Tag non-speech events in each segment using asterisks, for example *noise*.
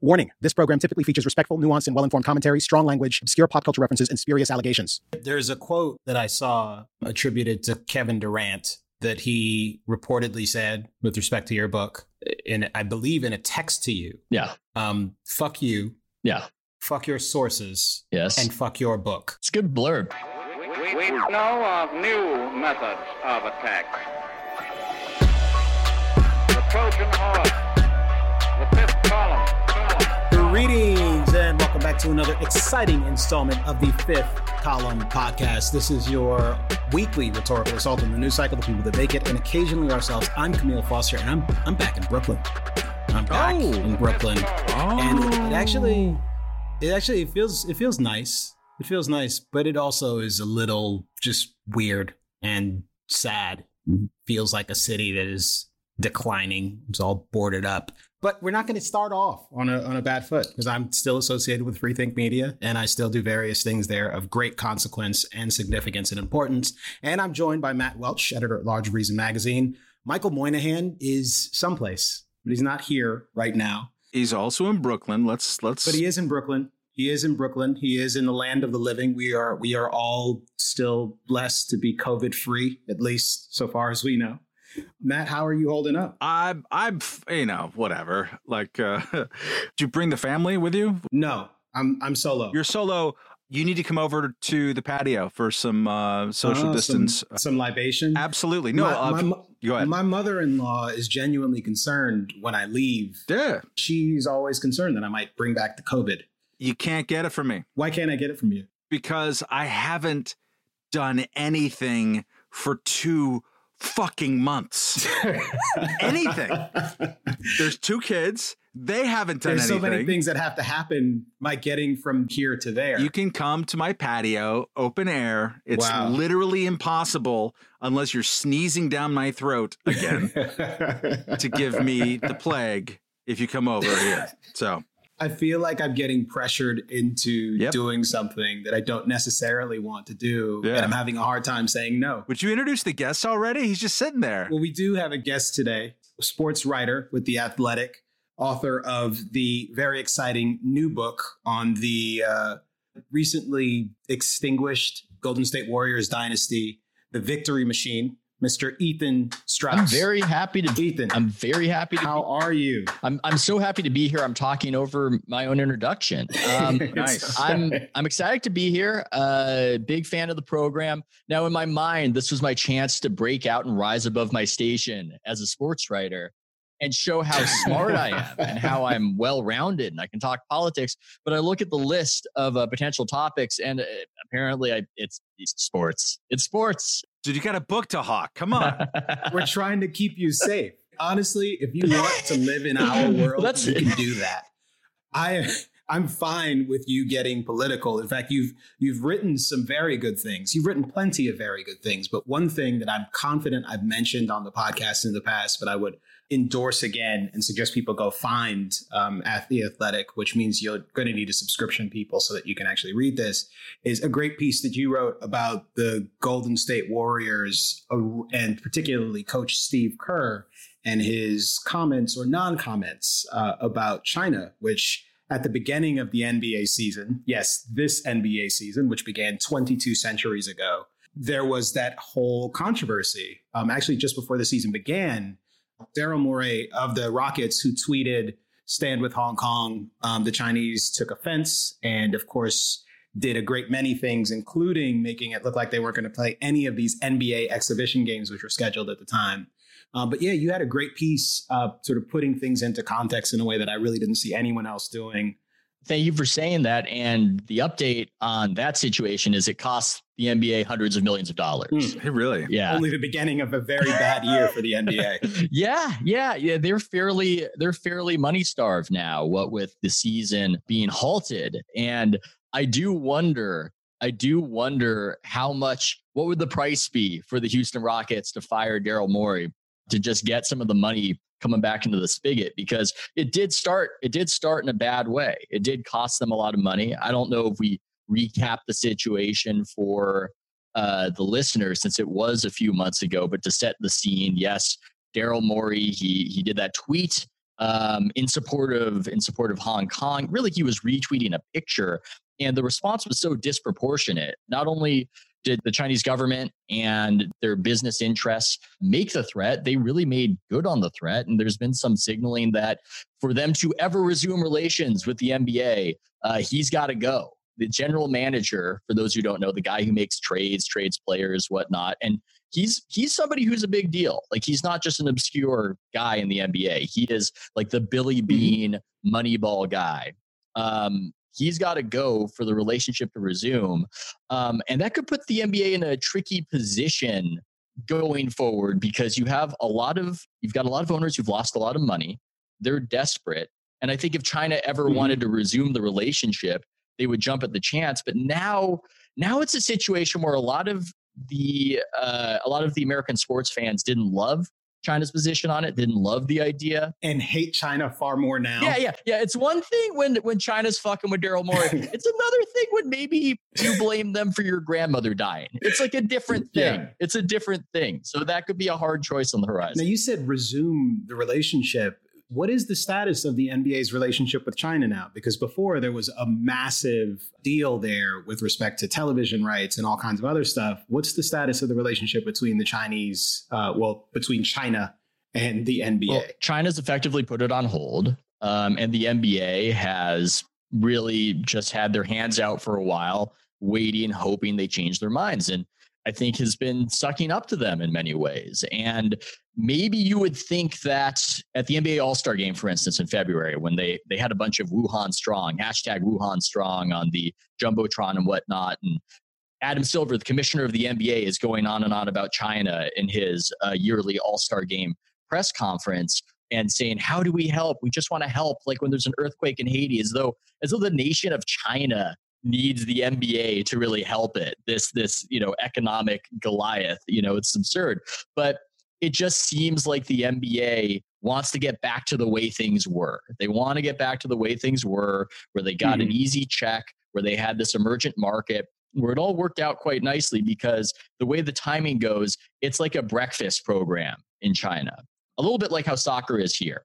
Warning this program typically features respectful, nuanced, and well informed commentary, strong language, obscure pop culture references, and spurious allegations. There's a quote that I saw attributed to Kevin Durant that he reportedly said with respect to your book, and I believe in a text to you. Yeah. Um, fuck you. Yeah. Fuck your sources. Yes. And fuck your book. It's a good blurb. We, we know of new methods of attack. The Trojan horse, the fifth column. Greetings and welcome back to another exciting installment of the Fifth Column Podcast. This is your weekly rhetorical assault on the news cycle, the people that make it, and occasionally ourselves. I'm Camille Foster, and I'm I'm back in Brooklyn. I'm back Oh. in Brooklyn, and it, it actually, it actually feels it feels nice. It feels nice, but it also is a little just weird and sad. Feels like a city that is declining. It's all boarded up. But we're not going to start off on a on a bad foot because I'm still associated with Freethink Media and I still do various things there of great consequence and significance and importance. And I'm joined by Matt Welch, editor at large Reason Magazine. Michael Moynihan is someplace, but he's not here right now. He's also in Brooklyn. Let's let's. But he is in Brooklyn. He is in Brooklyn. He is in the land of the living. We are we are all still blessed to be COVID free, at least so far as we know. Matt, how are you holding up? I'm I'm you know whatever. Like, uh, *laughs* do you bring the family with you? No, I'm I'm solo. You're solo. You need to come over to the patio for some uh, social Uh, distance. Some, some libation. Absolutely. No. My, uh, my, go ahead. my mother-in-law is genuinely concerned when I leave. yeah. She's always concerned that I might bring back the COVID. You can't get it from me Why can't I get it from you? because I haven't done anything for two fucking months. *laughs* Anything. There's two kids. They haven't done anything. There's so many things that have to happen by getting from here to there. You can come to my patio, open air. It's Wow. literally impossible unless you're sneezing down my throat again *laughs* to give me the plague if you come over here. So, I feel like I'm getting pressured into Yep. doing something that I don't necessarily want to do, Yeah. and I'm having a hard time saying no. would you introduce the guest already? He's just sitting there. Well, we do have a guest today, a sports writer with The Athletic, author of the very exciting new book on the uh, recently extinguished Golden State Warriors dynasty, The Victory Machine, Mr. Ethan Strauss. I'm very happy to be. Ethan. I'm very happy to. how are you? I'm I'm so happy to be here. I'm talking over my own introduction. Um, *laughs* Nice. I'm I'm excited to be here. Uh, big fan of the program. Now, in my mind, this was my chance to break out and rise above my station as a sports writer and show how smart I am and how I'm well rounded and I can talk politics. But I look at the list of uh, potential topics, and uh, apparently, I, it's it's sports. It's sports. Dude, you got a book to hawk. Come on. *laughs* We're trying to keep you safe. Honestly, if you want to live in our *laughs* world, That's- you can do that. I I'm fine with you getting political. In fact, you've you've written some very good things. You've written plenty of very good things. But one thing that I'm confident I've mentioned on the podcast in the past, but I would endorse again and suggest people go find um, at the Athletic, which means you're going to need a subscription, people, so that you can actually read this. Is a great piece that you wrote about the Golden State Warriors and particularly Coach Steve Kerr and his comments or non-comments uh, about China, which at the beginning of the NBA season, yes, this NBA season, which began 22 centuries ago, there was that whole controversy. Um, actually, just before the season began, Daryl Morey of the Rockets, who tweeted, Stand with Hong Kong, um, the Chinese took offense and, of course, did a great many things, including making it look like they weren't going to play any of these NBA exhibition games, which were scheduled at the time. Um, but yeah, you had a great piece, uh, sort of putting things into context in a way that I really didn't see anyone else doing. Thank you for saying that. And the update on that situation is it costs the NBA hundreds of millions of dollars. Hmm. Hey, really? Yeah. Only the beginning of a very bad year for the NBA. *laughs* yeah, yeah, yeah. They're fairly they're fairly money starved now, what with the season being halted. And I do wonder, I do wonder how much what would the price be for the Houston Rockets to fire Daryl Morey to just get some of the money coming back into the spigot because it did start it did start in a bad way. It did cost them a lot of money. I don't know if we recap the situation for uh, the listeners since it was a few months ago, but to set the scene, yes, Daryl Morey he he did that tweet um, in support of in support of Hong Kong. Really, he was retweeting a picture, and the response was so disproportionate. Not only did the Chinese government and their business interests make the threat, they really made good on the threat. And there's been some signaling that for them to ever resume relations with the NBA, uh, he's got to go. The general manager, for those who don't know, the guy who makes trades, trades players, whatnot, and he's he's somebody who's a big deal. Like he's not just an obscure guy in the NBA. He is like the Billy mm-hmm. Moneyball guy. Um, he's got to go for the relationship to resume, um, and that could put the NBA in a tricky position going forward because you have a lot of you've got a lot of owners who've lost a lot of money. They're desperate, and I think if China ever mm-hmm. wanted to resume the relationship, they would jump at the chance. But now, now it's a situation where a lot of the uh, a lot of the American sports fans didn't love China's position on it, didn't love the idea, and hate China far more now. Yeah, yeah, yeah. It's one thing when when China's fucking with Daryl Morey. *laughs* it's another thing when maybe you blame them for your grandmother dying. It's like a different thing. Yeah. It's a different thing. So that could be a hard choice on the horizon. Now you said resume the relationship what is the status of the NBA's relationship with China now? Because before there was a massive deal there with respect to television rights and all kinds of other stuff. What's the status of the relationship between the Chinese, uh, well, between China and the NBA? Well, China's effectively put it on hold, um, and the NBA has really just had their hands out for a while, waiting, hoping they change their minds. And I think has been sucking up to them in many ways. And maybe you would think that at the NBA All Star game, for instance, in February, when they they had a bunch of Wuhan Strong hashtag Wuhan Strong on the jumbotron and whatnot, and Adam Silver, the commissioner of the NBA, is going on and on about China in his uh, yearly All Star game press conference and saying, "How do we help? We just want to help." Like when there's an earthquake in Haiti, as though as though the nation of China needs the NBA to really help it. This this you know economic Goliath. You know it's absurd, but it just seems like the NBA wants to get back to the way things were. They want to get back to the way things were, where they got mm-hmm. an easy check, where they had this emergent market, where it all worked out quite nicely because the way the timing goes, it's like a breakfast program in China, a little bit like how soccer is here.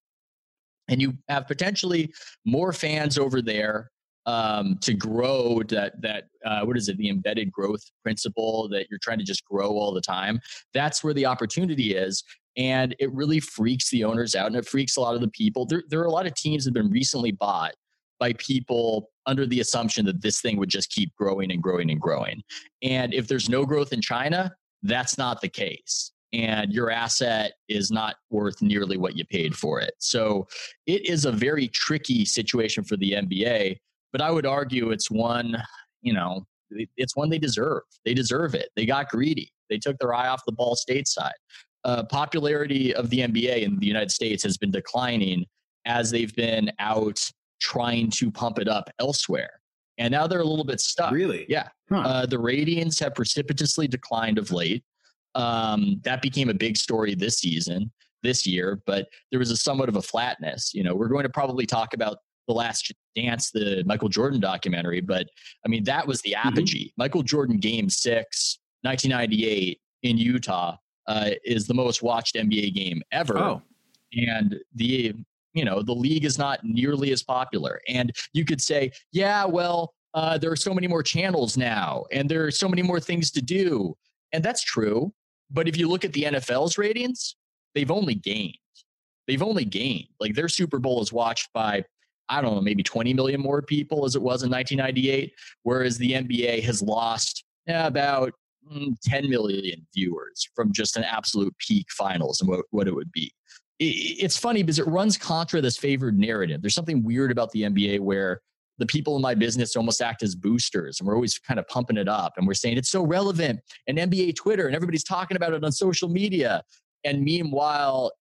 And you have potentially more fans over there um, to grow that that uh, what is it the embedded growth principle that you're trying to just grow all the time that's where the opportunity is and it really freaks the owners out and it freaks a lot of the people there, there are a lot of teams that have been recently bought by people under the assumption that this thing would just keep growing and growing and growing and if there's no growth in china that's not the case and your asset is not worth nearly what you paid for it. So it is a very tricky situation for the NBA but I would argue it's one, you know, it's one they deserve. They deserve it. They got greedy. They took their eye off the ball stateside. Uh, popularity of the NBA in the United States has been declining as they've been out trying to pump it up elsewhere. And now they're a little bit stuck. Really? Yeah. Huh. Uh, the ratings have precipitously declined of late. Um, that became a big story this season, this year, but there was a somewhat of a flatness. You know, we're going to probably talk about the last dance the michael jordan documentary but i mean that was the mm-hmm. apogee mm-hmm. michael jordan game six 1998 in utah uh, is the most watched nba game ever oh. and the you know the league is not nearly as popular and you could say yeah well uh, there are so many more channels now and there are so many more things to do and that's true but if you look at the nfl's ratings they've only gained they've only gained like their super bowl is watched by I don't know, maybe 20 million more people as it was in 1998, whereas the NBA has lost yeah, about mm, 10 million viewers from just an absolute peak finals and what, what it would be. it's funny because it runs contra this favored narrative. There's something weird about the NBA where the people in my business almost act as boosters and we're always kind of pumping it up and we're saying it's so relevant and NBA Twitter and everybody's talking about it on social media. And meanwhile,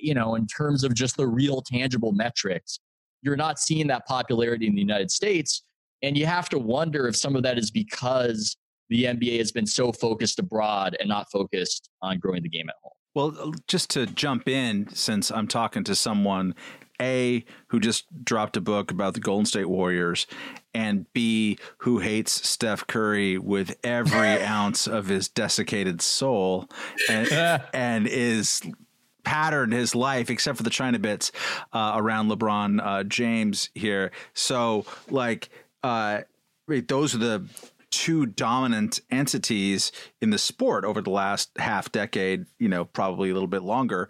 you know, in terms of just the real tangible metrics, you're not seeing that popularity in the United States. And you have to wonder if some of that is because the NBA has been so focused abroad and not focused on growing the game at home. Well, just to jump in, since I'm talking to someone, A, who just dropped a book about the Golden State Warriors, and B, who hates Steph Curry with every *laughs* ounce of his desiccated soul and, *laughs* and is patterned his life, except for the China bits uh, around LeBron uh, James here. So, like, uh, those are the two dominant entities in the sport over the last half decade, you know, probably a little bit longer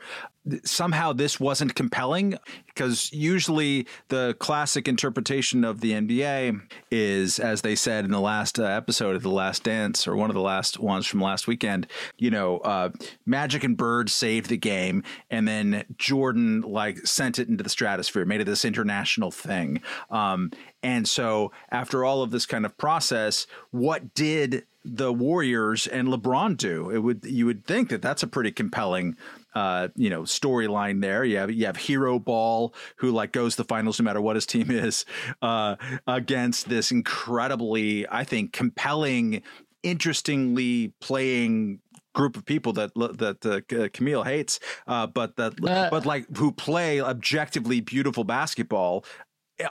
somehow this wasn't compelling because usually the classic interpretation of the NBA is, as they said in the last uh, episode of The Last Dance or one of the last ones from last weekend, you know, uh, Magic and Bird saved the game, and then Jordan like sent it into the stratosphere, made it this international thing. Um, and so after all of this kind of process, what did the Warriors and LeBron do? It would you would think that that's a pretty compelling uh, you know storyline there. You have you have Hero Ball who like goes to the finals no matter what his team *laughs* is uh, against this incredibly, I think, compelling, interestingly playing group of people that that uh, Camille hates, uh, but that uh, but like who play objectively beautiful basketball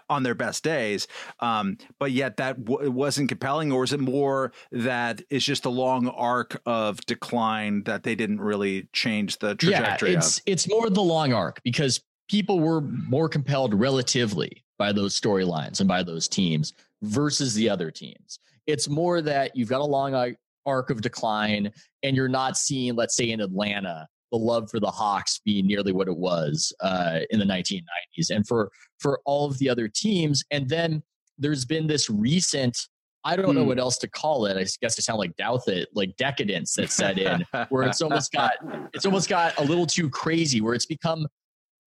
on their best days. Um, but yet that w- wasn't compelling, or is it more that it's just a long arc of decline that they didn't really change the trajectory? Yeah, it's of? it's more the long arc because people were more compelled relatively by those storylines and by those teams versus the other teams. It's more that you've got a long arc of decline and you're not seeing, let's say, in Atlanta, the love for the Hawks be nearly what it was uh, in the 1990s, and for for all of the other teams. And then there's been this recent. I don't know hmm. what else to call it. I guess I sound like Douthat, like decadence that set in, where it's almost got it's almost got a little too crazy, where it's become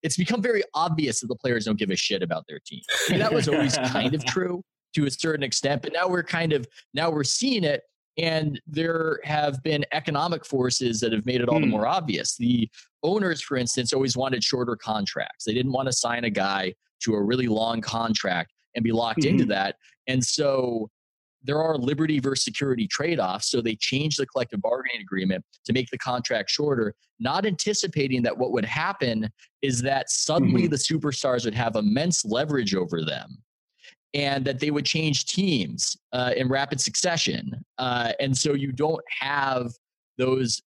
it's become very obvious that the players don't give a shit about their team. I mean, that was always kind of *laughs* true to a certain extent, but now we're kind of now we're seeing it and there have been economic forces that have made it all the hmm. more obvious. The owners, for instance, always wanted shorter contracts. They didn't want to sign a guy to a really long contract and be locked mm-hmm. into that. And so there are liberty versus security trade offs. So they changed the collective bargaining agreement to make the contract shorter, not anticipating that what would happen is that suddenly mm-hmm. the superstars would have immense leverage over them and that they would change teams uh, in rapid succession. Uh, and so you don't have those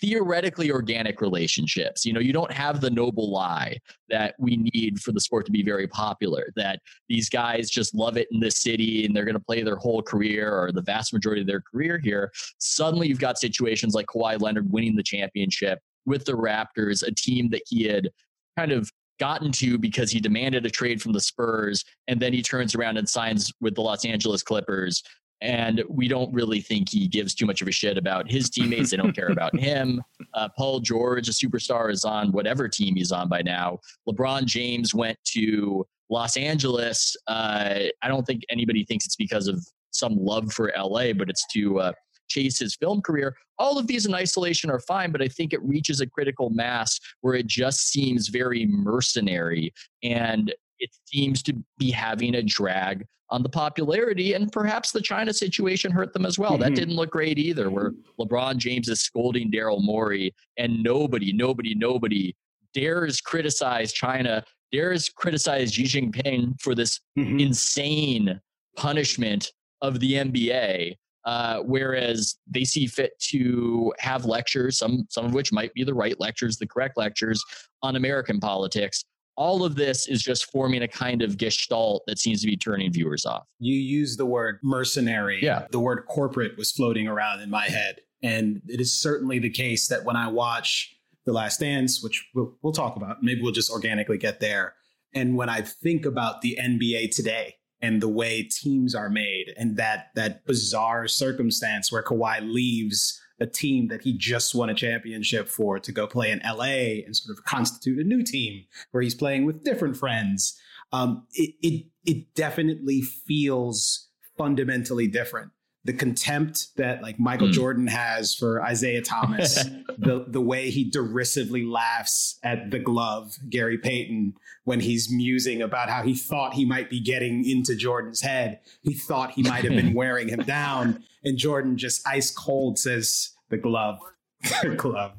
theoretically organic relationships. You know, you don't have the noble lie that we need for the sport to be very popular, that these guys just love it in this city and they're going to play their whole career or the vast majority of their career here. Suddenly you've got situations like Kawhi Leonard winning the championship with the Raptors, a team that he had kind of gotten to because he demanded a trade from the Spurs, and then he turns around and signs with the Los Angeles Clippers. And we don't really think he gives too much of a shit about his teammates. They don't care about *laughs* him. Uh, Paul George, a superstar, is on whatever team he's on by now. LeBron James went to Los Angeles. Uh, I don't think anybody thinks it's because of some love for LA, but it's to uh, chase his film career. All of these in isolation are fine, but I think it reaches a critical mass where it just seems very mercenary and it seems to be having a drag on the popularity. And perhaps the China situation hurt them as well. Mm-hmm. That didn't look great either, where LeBron James is scolding Daryl Morey and nobody, nobody, nobody dares criticize China, dares criticize Xi Jinping for this mm-hmm. insane punishment of the NBA. Uh, whereas they see fit to have lectures, some some of which might be the right lectures, the correct lectures on American politics. All of this is just forming a kind of gestalt that seems to be turning viewers off. You use the word mercenary. Yeah. The word corporate was floating around in my head. And it is certainly the case that when I watch The Last Dance, which we'll, we'll talk about, maybe we'll just organically get there. And when I think about the NBA today, and the way teams are made and that that bizarre circumstance where Kawhi leaves a team that he just won a championship for to go play in LA and sort of constitute a new team where he's playing with different friends. Um, it, it it definitely feels fundamentally different the contempt that like Michael mm. Jordan has for Isiah Thomas, *laughs* the the way he derisively laughs at the glove, Gary Payton, when he's musing about how he thought he might be getting into Jordan's head. He thought he might have been *laughs* wearing him down. And Jordan just ice cold says, the glove, *laughs* the glove.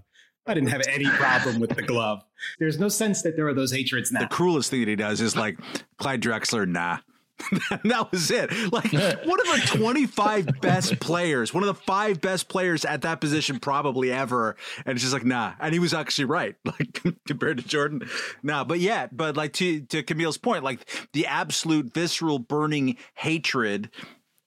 I didn't have any problem with the glove. There's no sense that there are those hatreds now. The cruelest thing that he does is like Clyde Drexler, nah. *laughs* that was it. Like *laughs* one of the 25 best players, one of the five best players at that position probably ever. And it's just like, nah. And he was actually right, *laughs* like compared to Jordan. Nah, but yeah, but like to, to Camille's point, like the absolute visceral burning hatred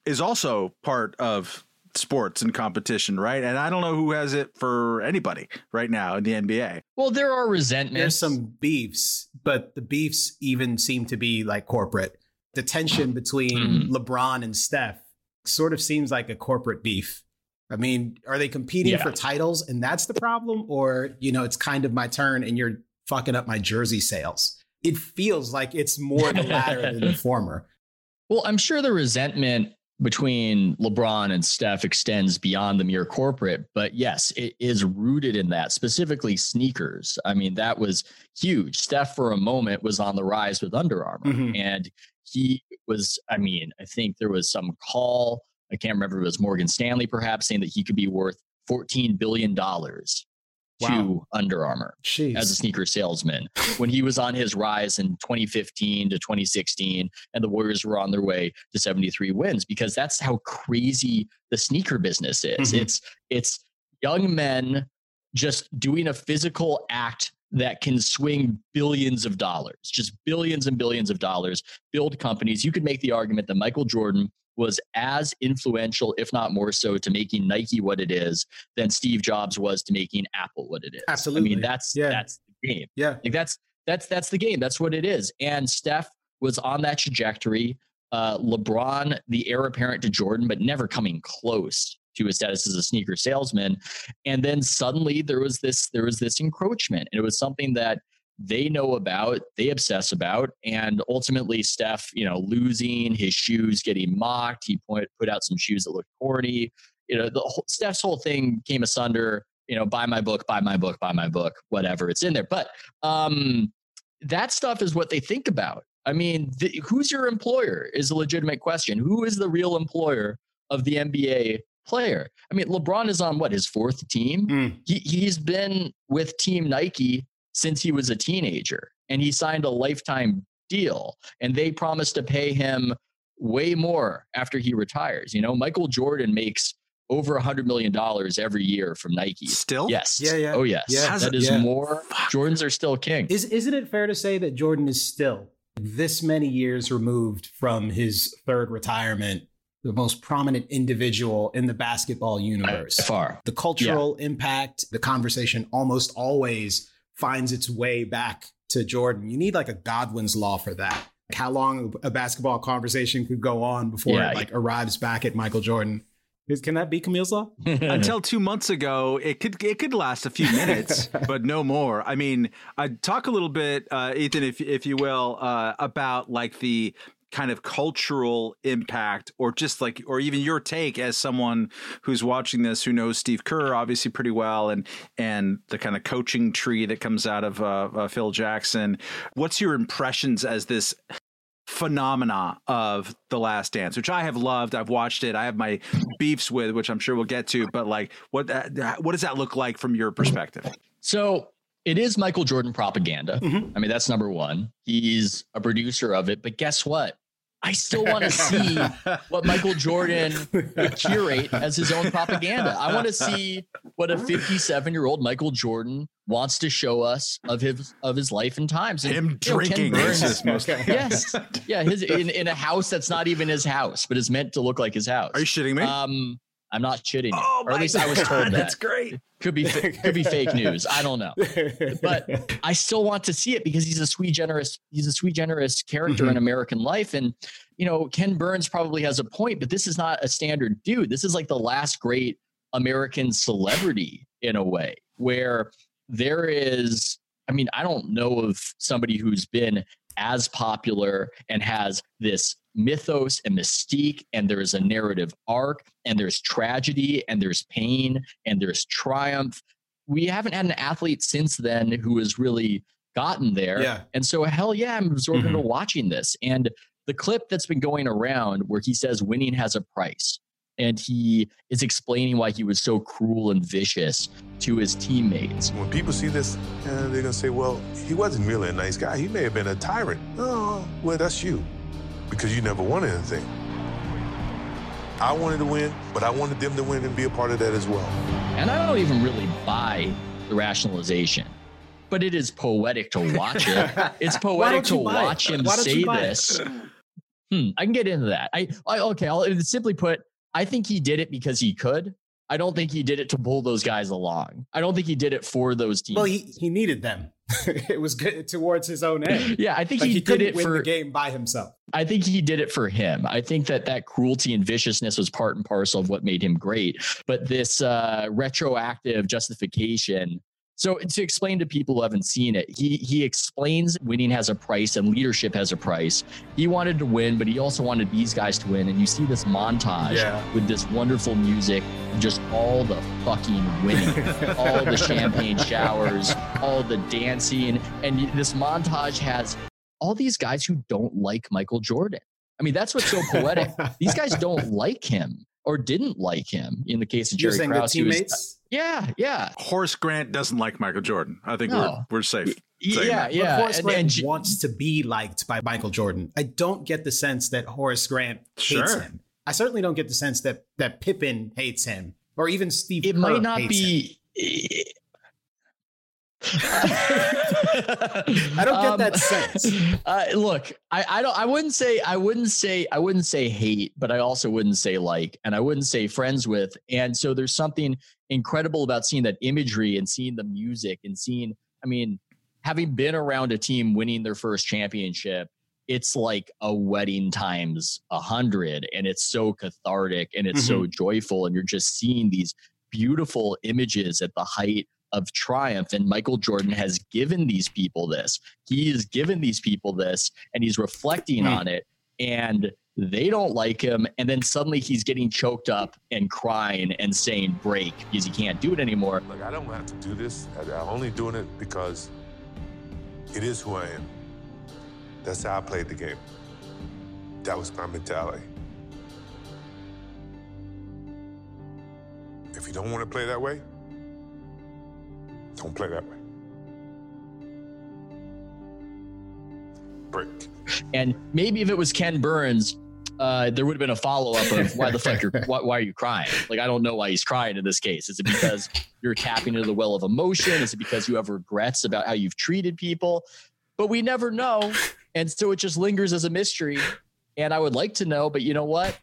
is also part of sports and competition, right? And I don't know who has it for anybody right now in the NBA. Well, there are resentments. There's some beefs, but the beefs even seem to be like corporate. The tension between Mhm. LeBron and Steph sort of seems like a corporate beef. I mean, are they competing Yeah. for titles and that's the problem? Or, you know, it's kind of my turn and you're fucking up my jersey sales? It feels like it's more the latter than the *laughs* former. Well, I'm sure the resentment between LeBron and Steph extends beyond the mere corporate, but yes, it is rooted in that, specifically sneakers. I mean, that was huge. Steph, for a moment, was on the rise with Under Armour, Mhm. and he was, I mean, I think there was some call, I can't remember, if it was Morgan Stanley perhaps, saying that he could be worth $14 billion to Wow. Under Armour Jeez. as a sneaker salesman when he was on his rise in 2015 to 2016 and the Warriors were on their way to 73 wins because that's how crazy the sneaker business is. Mhm. It's it's young men just doing a physical act that can swing billions of dollars, just billions and billions of dollars, build companies. You could make the argument that Michael Jordan was as influential, if not more so, to making Nike what it is than Steve Jobs was to making Apple what it is. Absolutely. I mean, that's Yeah. that's the game. yeah. Like that's that's that's the game. That's what it is. And Steph was on that trajectory. Uh, LeBron, the heir apparent to Jordan, but never coming close to his status as a sneaker salesman. And then suddenly there was this there was this encroachment, and it was something that they know about, they obsess about, and ultimately Steph, you know, losing his shoes, getting mocked. He point, put out some shoes that looked corny. You know, the whole, Steph's whole thing came asunder. You know, buy my book, buy my book, buy my book, whatever. It's in there, but um, that stuff is what they think about. I mean, th- who's your employer is a legitimate question. Who is the real employer of the NBA player? I mean, LeBron is on what his fourth team. Mm. He he's been with Team Nike since he was a teenager, and he signed a lifetime deal. And they promised to pay him way more after he retires. You know, Michael Jordan makes over a hundred million dollars every year from Nike. Still? Yes. Yeah, yeah. Oh, yes. Yeah. Has that it- is yeah. more. Jordans are still king. Is isn't it fair to say that Jordan is still this many years removed from his third retirement, the most prominent individual in the basketball universe? By far. The cultural impact, the conversation almost always finds its way back to Jordan. You need like a Godwin's law for that. Like how long a basketball conversation could go on before Yeah. it like arrives back at Michael Jordan. Can that be Camille's law? *laughs* Until two months ago, it could it could last a few minutes, *laughs* but no more. I mean, I talk a little bit, uh, Ethan, if if you will, uh, about like the kind of cultural impact, or just like, or even your take as someone who's watching this, who knows Steve Kerr obviously pretty well, and and the kind of coaching tree that comes out of uh, uh, Phil Jackson. What's your impressions as this? phenomena of the last dance which i have loved i've watched it i have my beefs with which i'm sure we'll get to but like what uh, what does that look like from your perspective So it is Michael Jordan propaganda. Mhm. I mean, that's number one. He's a producer of it, but guess what? I still want to see what Michael Jordan would curate as his own propaganda. I want to see what a 57 year old Michael Jordan wants to show us of his of his life and times. And, him you know, drinking Burns- most *laughs* yes, yeah, his in, in a house that's not even his house, but is meant to look like his house. are you shitting me Um, I'm not shitting you, oh or at least I was told that. that's great. Could be could be fake news. I don't know. But *laughs* I still want to see it because he's a sweet generous he's a sweet generous character in mm-hmm. American life. And you know Ken Burns probably has a point but this is not a standard dude. This is like the last great American celebrity in a way where there is I mean I don't know of somebody who's been as popular and has this mythos and mystique and there's a narrative arc and there's tragedy and there's pain and there's triumph we haven't had an athlete since then who has really gotten there. Yeah. And so, hell yeah, I'm absorbed Mhm. into watching this. And the clip that's been going around where he says winning has a price. And he is explaining why he was so cruel and vicious to his teammates. When people see this, uh, they're gonna say, well, he wasn't really a nice guy. He may have been a tyrant. Oh, well, that's you. Because you never won anything. I wanted to win, but I wanted them to win and be a part of that as well. And I don't even really buy the rationalization, but it is poetic to watch it. *laughs* It's poetic to watch him say this. Hmm, I can get into that. I, I okay. I'll simply put, I think he did it because he could. I don't think he did it to pull those guys along. I don't think he did it for those teams. Well, he, he needed them. *laughs* it was good towards his own end. Yeah, I think Like, he, he, did it win for the game by himself. I think he did it for him. I think that that cruelty and viciousness was part and parcel of what made him great. But this uh, retroactive justification. So to explain to people who haven't seen it, he he explains winning has a price and leadership has a price. He wanted to win, but he also wanted these guys to win. And you see this montage Yeah. with this wonderful music, just all the fucking winning, *laughs* all the champagne showers, all the dancing, and this montage has all these guys who don't like Michael Jordan. I mean, that's what's so poetic. *laughs* These guys don't like him or didn't like him. In the case of Jerry the Krause, he was- teammates? Yeah, yeah, Horace Grant doesn't like Michael Jordan. I think No. we're we're safe. yeah, that. yeah. But Horace And- Grant and J- wants to be liked by Michael Jordan. I don't get the sense that Horace Grant hates Sure. him. I certainly don't get the sense that that Pippin hates him, or even Steve. it Kerr might not hates be. *laughs* *laughs* I don't get that sense. *laughs* Uh, look, I, I don't. I wouldn't say. I wouldn't say. I wouldn't say hate, but I also wouldn't say like, and I wouldn't say friends with. And so there's something incredible about seeing that imagery and seeing the music and seeing. I mean, having been around a team winning their first championship, it's like a wedding times a hundred, and it's so cathartic and it's so joyful, and you're just seeing these beautiful images at the height of triumph. And Michael Jordan has given these people this. He has given these people this, and he's reflecting Hmm. on it. And they don't like him. And then suddenly he's getting choked up and crying and saying break because he can't do it anymore. Like, I don't have to do this. I'm only doing it because it is who I am. That's how I played the game. That was my mentality. If you don't want to play that way, don't play that way. Break. And maybe if it was Ken Burns, uh, there would have been a follow up of why the fuck you're *laughs* why, why are you crying? Like I don't know why he's crying in this case. Is it because you're tapping into the well of emotion? Is it because you have regrets about how you've treated people? But we never know, and so it just lingers as a mystery. And I would like to know, but you know what?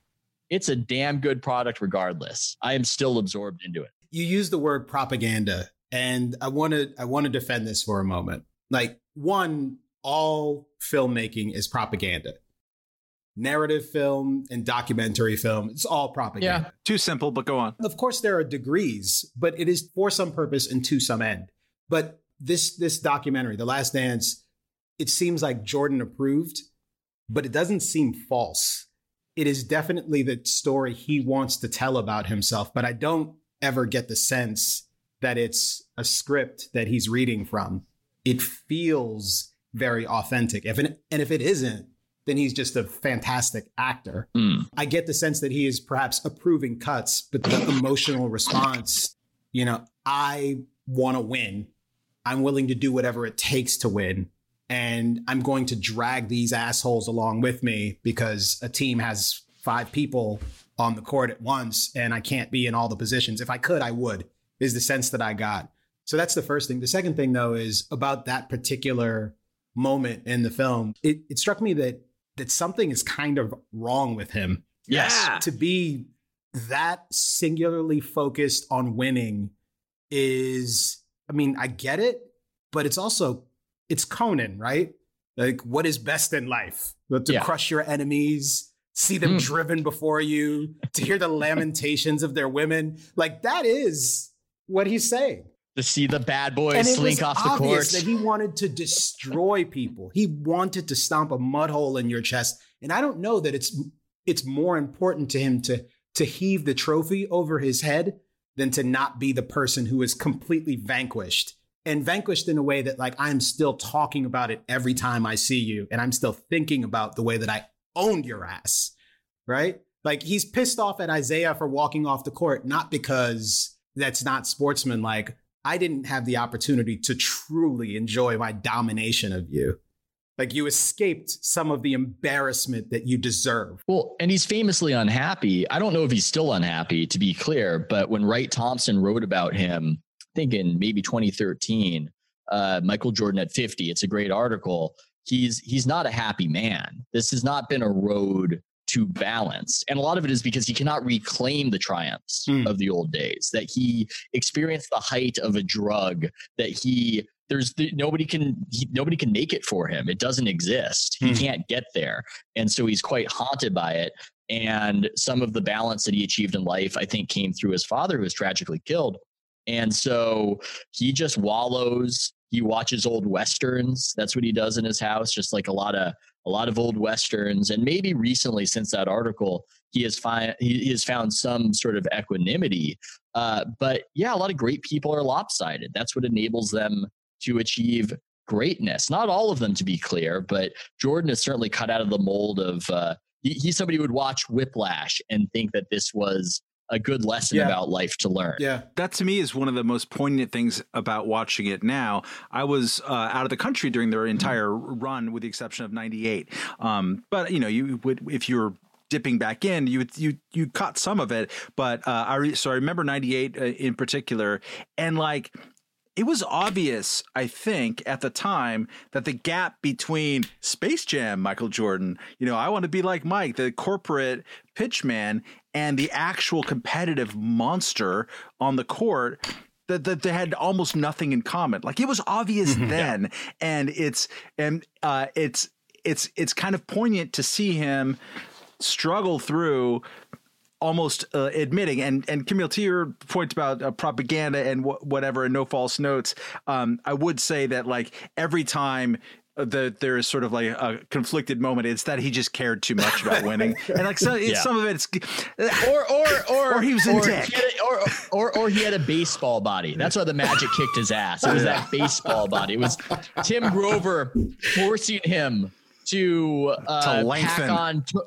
It's a damn good product regardless. I am still absorbed into it. you use the word propaganda and i want to i want to defend this for a moment. Like one all filmmaking is propaganda. Narrative film and documentary film it's all propaganda. Yeah, Too simple, but go on. of course there are degrees but it is for some purpose and to some end. But this this documentary the last dance it seems like jordan approved but it doesn't seem false. It is definitely the story he wants to tell about himself but i don't ever get the sense that it's a script that he's reading from it feels very authentic if it, and if it isn't then he's just a fantastic actor Hmm. I get the sense that he is perhaps approving cuts, but the emotional response, you know, I want to win. I'm willing to do whatever it takes to win. And I'm going to drag these assholes along with me because a team has five people on the court at once and I can't be in all the positions. If I could, I would, is the sense that I got. So that's the first thing. The second thing, though, is about that particular moment in the film. It, it struck me that that something is kind of wrong with him Yes. to be that singularly focused on winning is i mean i get it but it's also it's conan right like what is best in life to Yeah. crush your enemies see them Mm. driven before you to hear the lamentations of their women like that is what he's saying To see the bad boys slink off the obvious court. that he wanted to destroy people. He wanted to stomp a mud hole in your chest. And I don't know that it's it's more important to him to to heave the trophy over his head than to not be the person who is completely vanquished. And vanquished in a way that like I'm still talking about it every time I see you and I'm still thinking about the way that I owned your ass. Right? Like he's pissed off at Isiah for walking off the court not because that's not sportsmanlike. I didn't have the opportunity to truly enjoy my domination of you. Like you escaped some of the embarrassment that you deserve. Well, and he's famously unhappy. I don't know if he's still unhappy, to be clear, but when Wright Thompson wrote about him, I think in maybe 2013, uh, Michael Jordan at 50, it's a great article. He's he's not a happy man. This has not been a road to balance. And a lot of it is because he cannot reclaim the triumphs Mm. of the old days, that he experienced the height of a drug, that he there's the, nobody can he, nobody can make it for him. It doesn't exist. He Hmm. can't get there, and so he's quite haunted by it. And some of the balance that he achieved in life, I think, came through his father, who was tragically killed. And so he just wallows. He watches old westerns. That's what he does in his house. Just like a lot of a lot of old westerns, and maybe recently since that article, he has he has found some sort of equanimity. Uh, but yeah, a lot of great people are lopsided. That's what enables them to achieve greatness. Not all of them, to be clear, but Jordan is certainly cut out of the mold of. Uh, he, he's somebody who would watch Whiplash and think that this was a good lesson Yeah. about life to learn. Yeah. that to me is one of the most poignant things about watching it now. I was uh, out of the country during their entire run, with the exception of '98. Um, but you know, you would if you were dipping back in, you you you caught some of it. But uh, I re- so I remember '98 uh, in particular, and like. It was obvious, I think, at the time that the gap between Space Jam, Michael Jordan, you know, I want to be like Mike, the corporate pitchman, and the actual competitive monster on the court that, that they had almost nothing in common. Like it was obvious then, and it's and uh, it's it's it's kind of poignant to see him struggle through almost uh, admitting and and Camille to your point about uh, propaganda and wh- whatever and no false notes um I would say that like every time the there is sort of like a conflicted moment it's that he just cared too much about winning *laughs* and like so Yeah. some of it's Or or or Or he was in or dick. he a- or, or or he had a baseball body. That's why the Magic kicked his ass. It was that *laughs* baseball body. It was Tim Grover forcing him to, uh, To pack on to,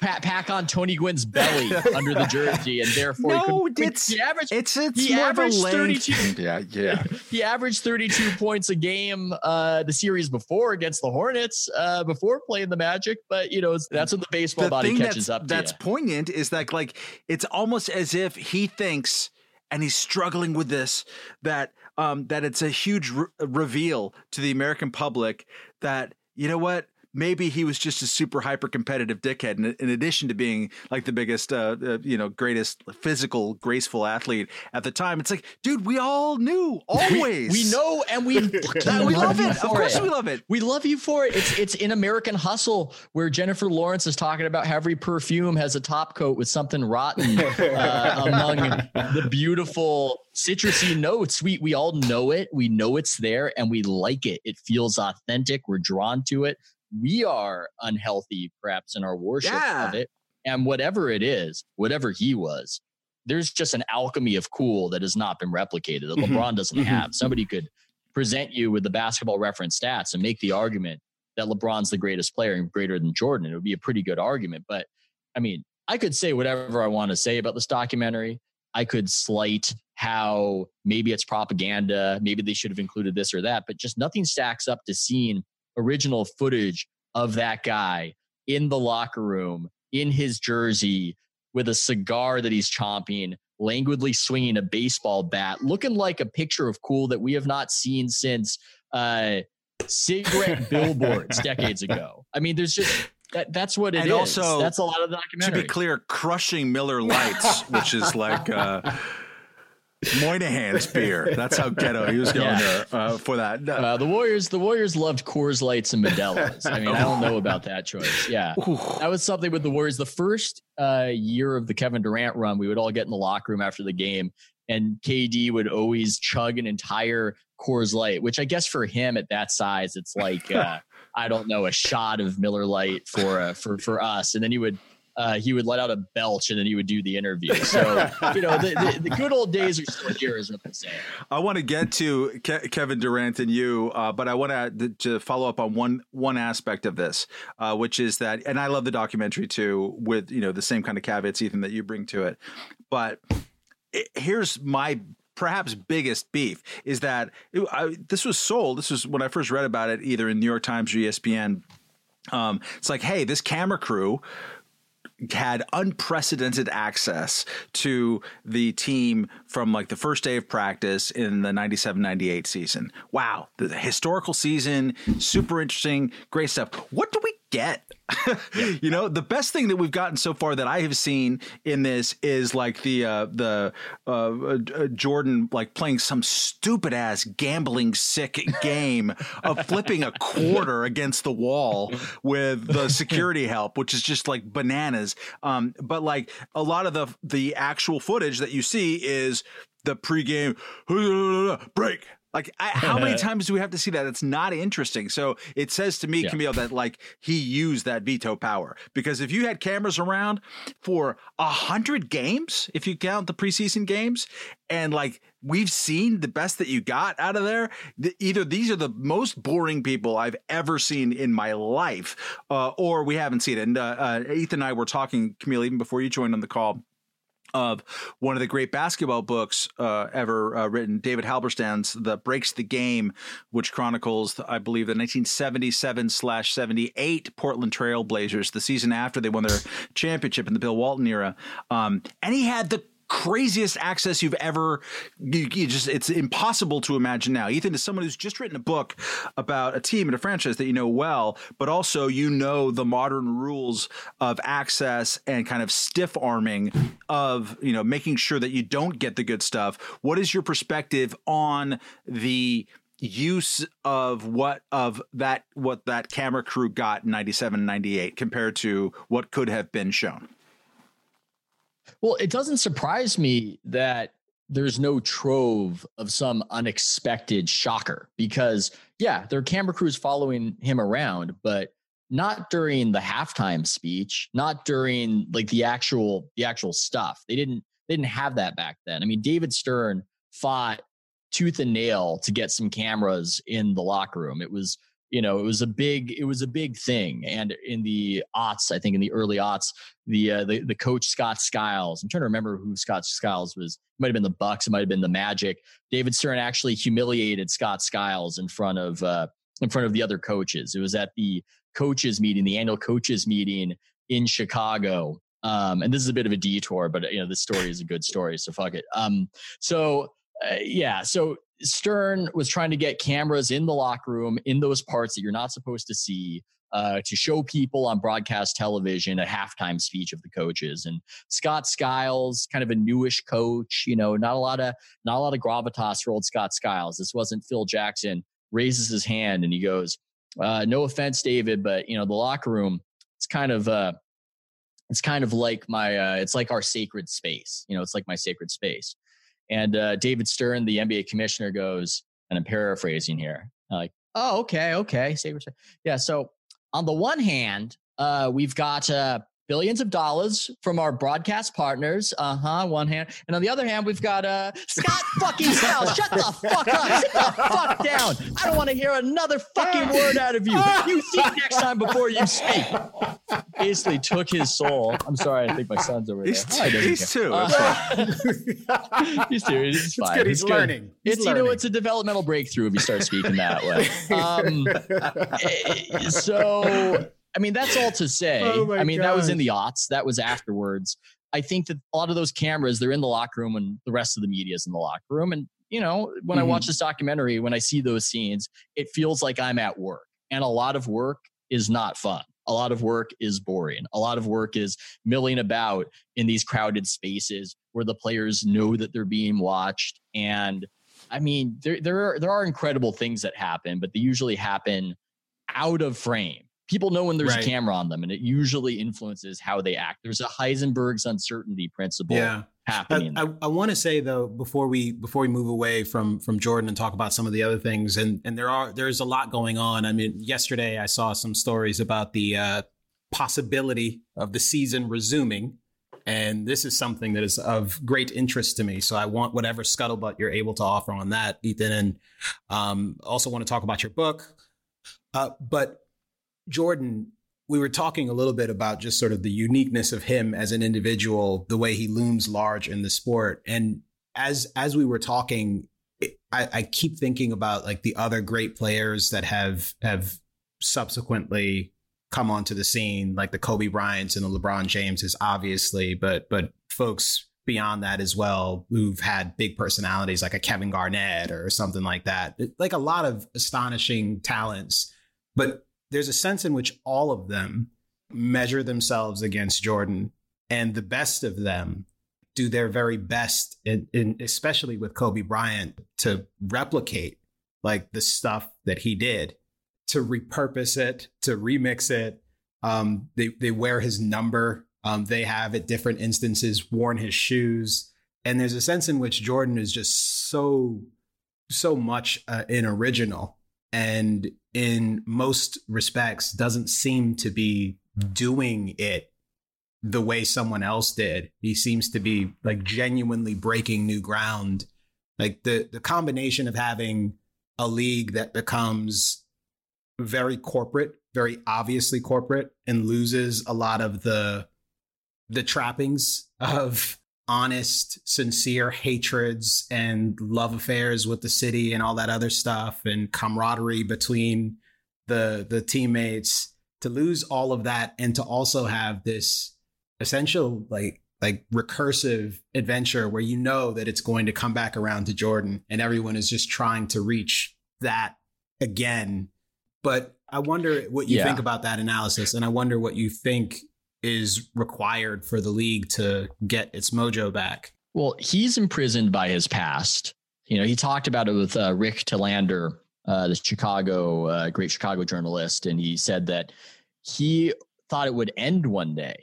pa- pack on Tony Gwynn's belly *laughs* under the jersey, and therefore no couldn't- it's he averaged it's it's he more of a averaged 32 yeah yeah. *laughs* he averaged 32 points a game uh the series before against the Hornets uh before playing the Magic but you know that's what the baseball the body thing catches that's, up to that's you. poignant is that like it's almost as if he thinks and he's struggling with this that um that it's a huge re- reveal to the american public that you know what maybe he was just a super hyper competitive dickhead in, in addition to being like the biggest uh, uh you know greatest physical graceful athlete at the time it's like dude we all knew *laughs* always we know and we *laughs* that we love you it of course it. we love it We love you for it. It's it's in American Hustle where Jennifer Lawrence is talking about how every perfume has a top coat with something rotten *laughs* uh, among the beautiful citrusy notes. We we all know it. We know it's there and we like it. It feels authentic. We're drawn to it. We are unhealthy, perhaps, in our worship Yeah. of it. And whatever it is, whatever he was, there's just an alchemy of cool that has not been replicated that Mhm. LeBron doesn't Mhm. have. Somebody could present you with the basketball reference stats and make the argument that LeBron's the greatest player and greater than Jordan. It would be a pretty good argument. But I mean, I could say whatever I want to say about this documentary. I could slight how maybe it's propaganda, maybe they should have included this or that, but just nothing stacks up to seeing original footage of that guy in the locker room in his jersey with a cigar that he's chomping, languidly swinging a baseball bat, looking like a picture of cool that we have not seen since uh, cigarette *laughs* billboards decades ago. I mean, there's just that. That's what it is. And also, that's a lot of the documentary. to be clear, crushing Miller Lights, which is like uh, Moynihan's beer. That's how ghetto he was going Yeah. there uh, for that. No. Uh, the Warriors, the Warriors loved Coors Lights and Modelo's. I mean, I don't know about that choice. Yeah, *laughs* that was something with the Warriors. The first uh, year of the Kevin Durant run, we would all get in the locker room after the game, and KD would always chug an entire Coors Light, which I guess for him at that size, it's like uh, *laughs* I don't know, a shot of Miller Light for uh, for for us, and then he would. Uh, he would let out a belch and then he would do the interview. So, *laughs* you know, the, the, the good old days are still here, is what I'm saying. I want to get to Ke- Kevin Durant and you, uh, but I want to to follow up on one one aspect of this, uh, which is that, and I love the documentary too, with you know the same kind of caveats, Ethan, that you bring to it. But it, here's my perhaps biggest beef is that it, I, this was sold. This was when I first read about it, either in New York Times or ESPN. Um, it's like, hey, this camera crew had unprecedented access to the team from like the first day of practice in the 97-98 season. Wow, the historical season, super interesting, great stuff. What do we get? *laughs* you know, the best thing that we've gotten so far that I have seen in this is like the uh, the uh, uh, Jordan like playing some stupid ass gambling sick game of flipping a quarter *laughs* against the wall with the security help, which is just like bananas. Um, but like a lot of the the actual footage that you see is the pregame *laughs* break like, I, *laughs* how many times do we have to see that? It's not interesting. So it says to me, yeah. Kmele, that like he used that veto power because if you had cameras around for a hundred games, if you count the preseason games, and like we've seen the best that you got out of there, the, either these are the most boring people I've ever seen in my life, uh, or we haven't seen it. And uh, uh, Ethan and I were talking, Kmele, even before you joined on the call of one of the great basketball books uh, ever uh, written, David Halberstam's "The Breaks the Game," which chronicles, I believe, the 1977 slash 78 Portland Trail Blazers, the season after they won their championship in the Bill Walton era, um, and he had the craziest access you've ever you, you, just it's impossible to imagine now. Ethan is someone who's just written a book about a team and a franchise that you know well but also you know the modern rules of access and kind of stiff arming of you know making sure that you don't get the good stuff. What is your perspective on the use of what of that what that camera crew got in 97 98 compared to what could have been shown well, it doesn't surprise me that there's no trove of some unexpected shocker because, yeah, there are camera crews following him around, but not during the halftime speech, not during like the actual the actual stuff. They didn't they didn't have that back then. I mean, David Stern fought tooth and nail to get some cameras in the locker room. It was you know, it was a big, it was a big thing. And in the aughts, I think in the early aughts, the uh, the, the coach Scott Skiles. I'm trying to remember who Scott Skiles was. It might have been the Bucks. It might have been the Magic. David Stern actually humiliated Scott Skiles in front of uh, in front of the other coaches. It was at the coaches meeting, the annual coaches meeting in Chicago. Um, and this is a bit of a detour, but you know, this story is a good story, so fuck it. Um, so uh, yeah, so Stern was trying to get cameras in the locker room in those parts that you're not supposed to see uh, to show people on broadcast television a halftime speech of the coaches. And Scott Skiles, kind of a newish coach, you know, not a lot of not a lot of gravitas for old Scott Skiles. This wasn't Phil Jackson. Raises his hand and he goes, uh, "No offense, David, but you know the locker room. It's kind of uh, it's kind of like my uh, it's like our sacred space. You know, it's like my sacred space." And uh, David Stern, the NBA commissioner, goes, and I'm paraphrasing here, like, oh, okay, okay. Yeah. So on the one hand, uh, we've got uh, billions of dollars from our broadcast partners. Uh huh. One hand, and on the other hand, we've got uh Scott fucking Skiles. Shut the fuck up. Sit the fuck down. I don't want to hear another fucking word out of you. You think next time before you speak. Basically took his soul. I'm sorry. I think my son's over there. He's, oh, *laughs* he's two. Uh, he's two. He's fine. Good. He's, he's learning. Good. He's it's learning. you know it's a developmental breakthrough if you start speaking that way. *laughs* Um, eh, so I mean, that's all to say. Oh I mean, God. that was in the aughts. That was afterwards. I think that a lot of those cameras, they're in the locker room and the rest of the media is in the locker room. And, you know, when mm-hmm. I watch mm-hmm. this documentary, when I see those scenes, it feels like I'm at work. And a lot of work is not fun. A lot of work is boring. A lot of work is milling about in these crowded spaces where the players know that they're being watched. And I mean, there, there, are, there are incredible things that happen, but they usually happen out of frame people know when there's right. a camera on them and it usually influences how they act there's a heisenberg's uncertainty principle yeah. happening i, I, I want to say though before we before we move away from from jordan and talk about some of the other things and and there are there's a lot going on i mean yesterday i saw some stories about the uh, possibility of the season resuming and this is something that is of great interest to me. So I want whatever scuttlebutt you're able to offer on that, Ethan. And um, also want to talk about your book. Uh, but Jordan, we were talking a little bit about just sort of the uniqueness of him as an individual, the way he looms large in the sport. And as as we were talking, I, I keep thinking about like the other great players that have have subsequently come onto the scene, like the Kobe Bryants and the LeBron Jameses, obviously, but but folks beyond that as well who've had big personalities like a Kevin Garnett or something like that. Like a lot of astonishing talents, but there's a sense in which all of them measure themselves against Jordan and the best of them do their very best in, in especially with Kobe Bryant to replicate like the stuff that he did to repurpose it, to remix it. Um, they they wear his number. Um, they have at different instances worn his shoes, and there's a sense in which Jordan is just so so much uh, an original, and in most respects doesn't seem to be hmm. doing it the way someone else did. He seems to be like genuinely breaking new ground. Like the the combination of having a league that becomes very corporate, very obviously corporate, and loses a lot of the the trappings *laughs* of honest, sincere hatreds and love affairs with the city and all that other stuff and camaraderie between the the teammates to lose all of that and to also have this essential like like recursive adventure where you know that it's going to come back around to Jordan and everyone is just trying to reach that again. But I wonder what you yeah. think about that analysis and I wonder what you think is required for the league to get its mojo back. Well, he's imprisoned by his past. You know, he talked about it with uh, Rick Telander, uh, the Chicago, uh, great Chicago journalist, and he said that he thought it would end one day.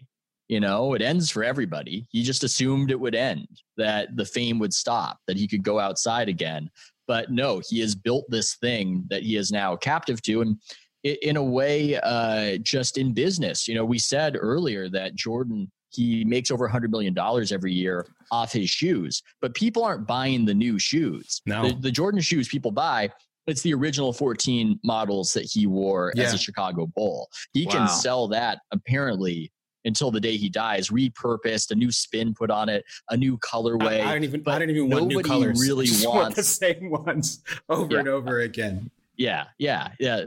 You know, it ends for everybody. He just assumed it would end, that the fame would stop, that he could go outside again. But no, he has built this thing that he is now captive to. And in a way, uh, just in business, you know, we said earlier that Jordan he makes over $100 million every year off his shoes, but people aren't buying the new shoes. No. The, the Jordan shoes people buy it's the original 14 models that he wore yeah. as a Chicago Bull. He wow. can sell that apparently until the day he dies, repurposed, a new spin put on it, a new colorway. I, I don't even I don't even want new colors. *laughs* Really wants the same ones over yeah. and over again. Yeah, yeah, yeah.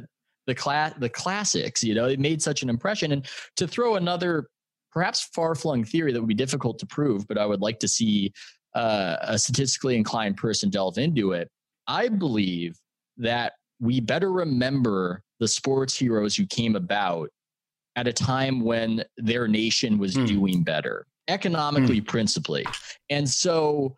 The class, the classics. You know, it made such an impression. And to throw another, perhaps far-flung theory that would be difficult to prove, but I would like to see uh, a statistically inclined person delve into it. I believe that we better remember the sports heroes who came about at a time when their nation was mm. doing better economically mm. principally and so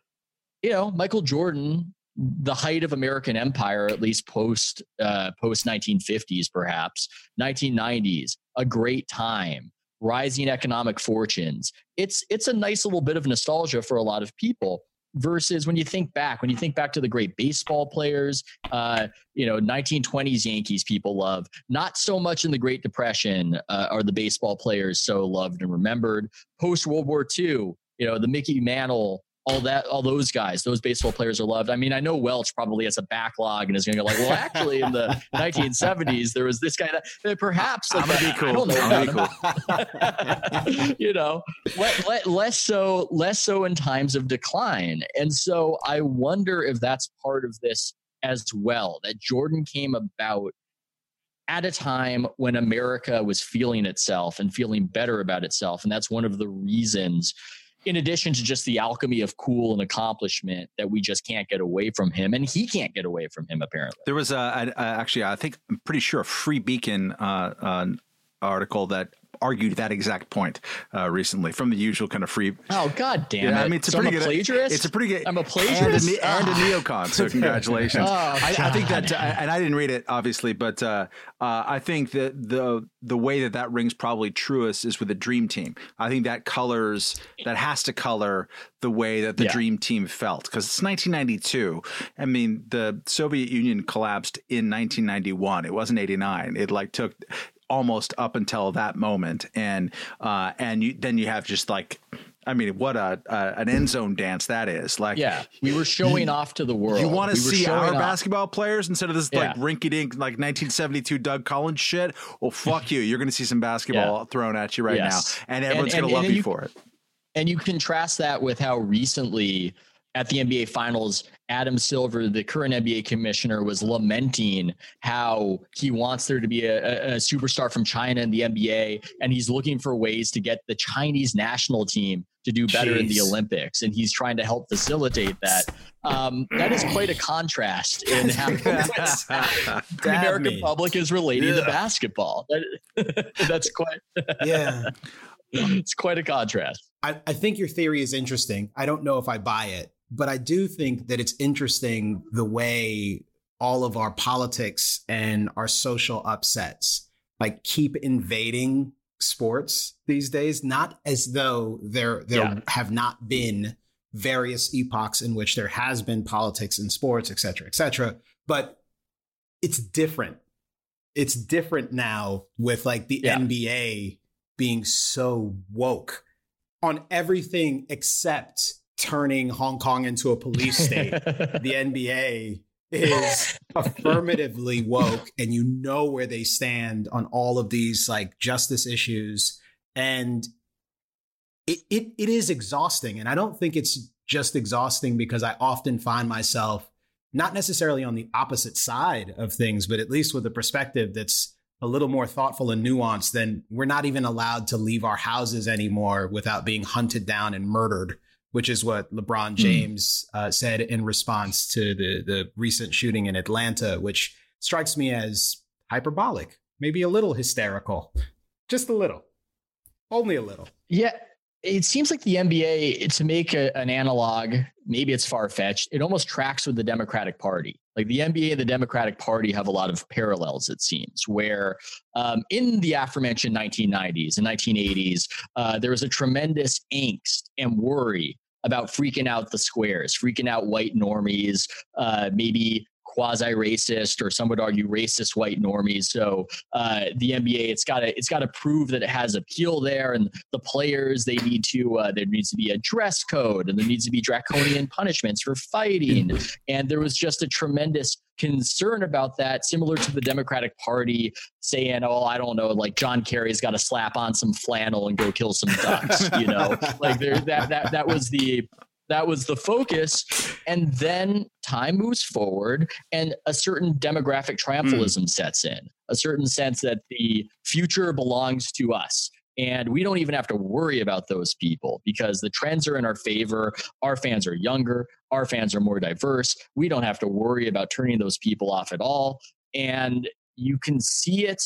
you know michael jordan the height of american empire at least post uh, post 1950s perhaps 1990s a great time rising economic fortunes it's it's a nice little bit of nostalgia for a lot of people versus when you think back, when you think back to the great baseball players, uh, you know, 1920s Yankees people love. Not so much in the Great Depression uh, are the baseball players so loved and remembered. Post World War II, you know, the Mickey Mantle all that all those guys those baseball players are loved i mean i know welch probably has a backlog and is going to go like well actually in the *laughs* 1970s there was this guy that, perhaps like, I'm gonna be cool. i don't know about cool. *laughs* you know let, let, less so less so in times of decline and so i wonder if that's part of this as well that jordan came about at a time when America was feeling itself and feeling better about itself. And that's one of the reasons in addition to just the alchemy of cool and accomplishment that we just can't get away from him and he can't get away from him apparently. There was a, a, actually i think i'm pretty sure a free beacon uh, uh, article that argued that exact point uh, recently from the usual kind of free. Oh God damn yeah, it! I mean, it's a so pretty good plagiarist. It's a pretty good. I'm a plagiarist and a, and a neocon. So *laughs* congratulations. oh, I, I, think that, uh, and I didn't read it obviously, but uh, uh, I think that the the way that that rings probably truest is with the Dream Team. I think that colors that has to color the way that the yeah. Dream Team felt because it's 1992. I mean, the Soviet Union collapsed in 1991. It wasn't 89. It like took almost up until that moment, and uh, and you, then you have just like I mean, what a, an end zone dance that is! Like, yeah, we were showing off to the world. You want to we see our off. basketball players instead of this yeah. like rinky dink like 1972 Doug Collins shit. Well, fuck you! You're going to see some basketball yeah. thrown at you right yes. now, and everyone's going to love you, you, for it. And you contrast that with how recently at the NBA Finals, Adam Silver, the current NBA commissioner, was lamenting how he wants there to be a, a, superstar from China in the NBA, and he's looking for ways to get the Chinese national team to do better Jeez. in the Olympics, and he's trying to help facilitate that. Um, that is quite a contrast in how *laughs* the American me. public is relating yeah. to basketball. That, *laughs* that's quite yeah. *laughs* it's quite a contrast. I, I think your theory is interesting. I don't know if I buy it, but I do think that it's interesting the way all of our politics and our social upsets like keep invading sports these days not as though there there yeah. have not been various epochs in which there has been politics in sports et cetera et cetera but it's different it's different now with like the yeah. nba being so woke on everything except turning Hong Kong into a police state. *laughs* the NBA is affirmatively woke and you know where they stand on all of these like justice issues and it, it it is exhausting and i don't think it's just exhausting because i often find myself not necessarily on the opposite side of things but at least with a perspective that's a little more thoughtful and nuanced then we're not even allowed to leave our houses anymore without being hunted down and murdered which is what LeBron hmm. James uh, said in response to the the recent shooting in Atlanta, which strikes me as hyperbolic, maybe a little hysterical, just a little, only a little. Yeah, it seems like the NBA to make a, an analog. Maybe it's far fetched. It almost tracks with the Democratic Party. Like the NBA and the Democratic Party have a lot of parallels, it seems, where um, in the aforementioned 1990s and 1980s, uh, there was a tremendous angst and worry about freaking out the squares, freaking out white normies, uh, maybe quasi racist or some would argue racist white normies. So uh, the NBA, it's got to it's got to prove that it has appeal there, and the players they need to uh, there needs to be a dress code, and there needs to be draconian punishments for fighting, and there was just a tremendous concern about that, similar to the Democratic Party saying, "Oh, I don't know, like John Kerry's got to slap on some flannel and go kill some ducks," *laughs* you know, like there that that that was the that was the focus. And then time moves forward and a certain demographic triumphalism mm. sets in a certain sense that the future belongs to us and we don't even have to worry about those people because the trends are in our favor. Our fans are younger. Our fans are more diverse. We don't have to worry about turning those people off at all. And you can see it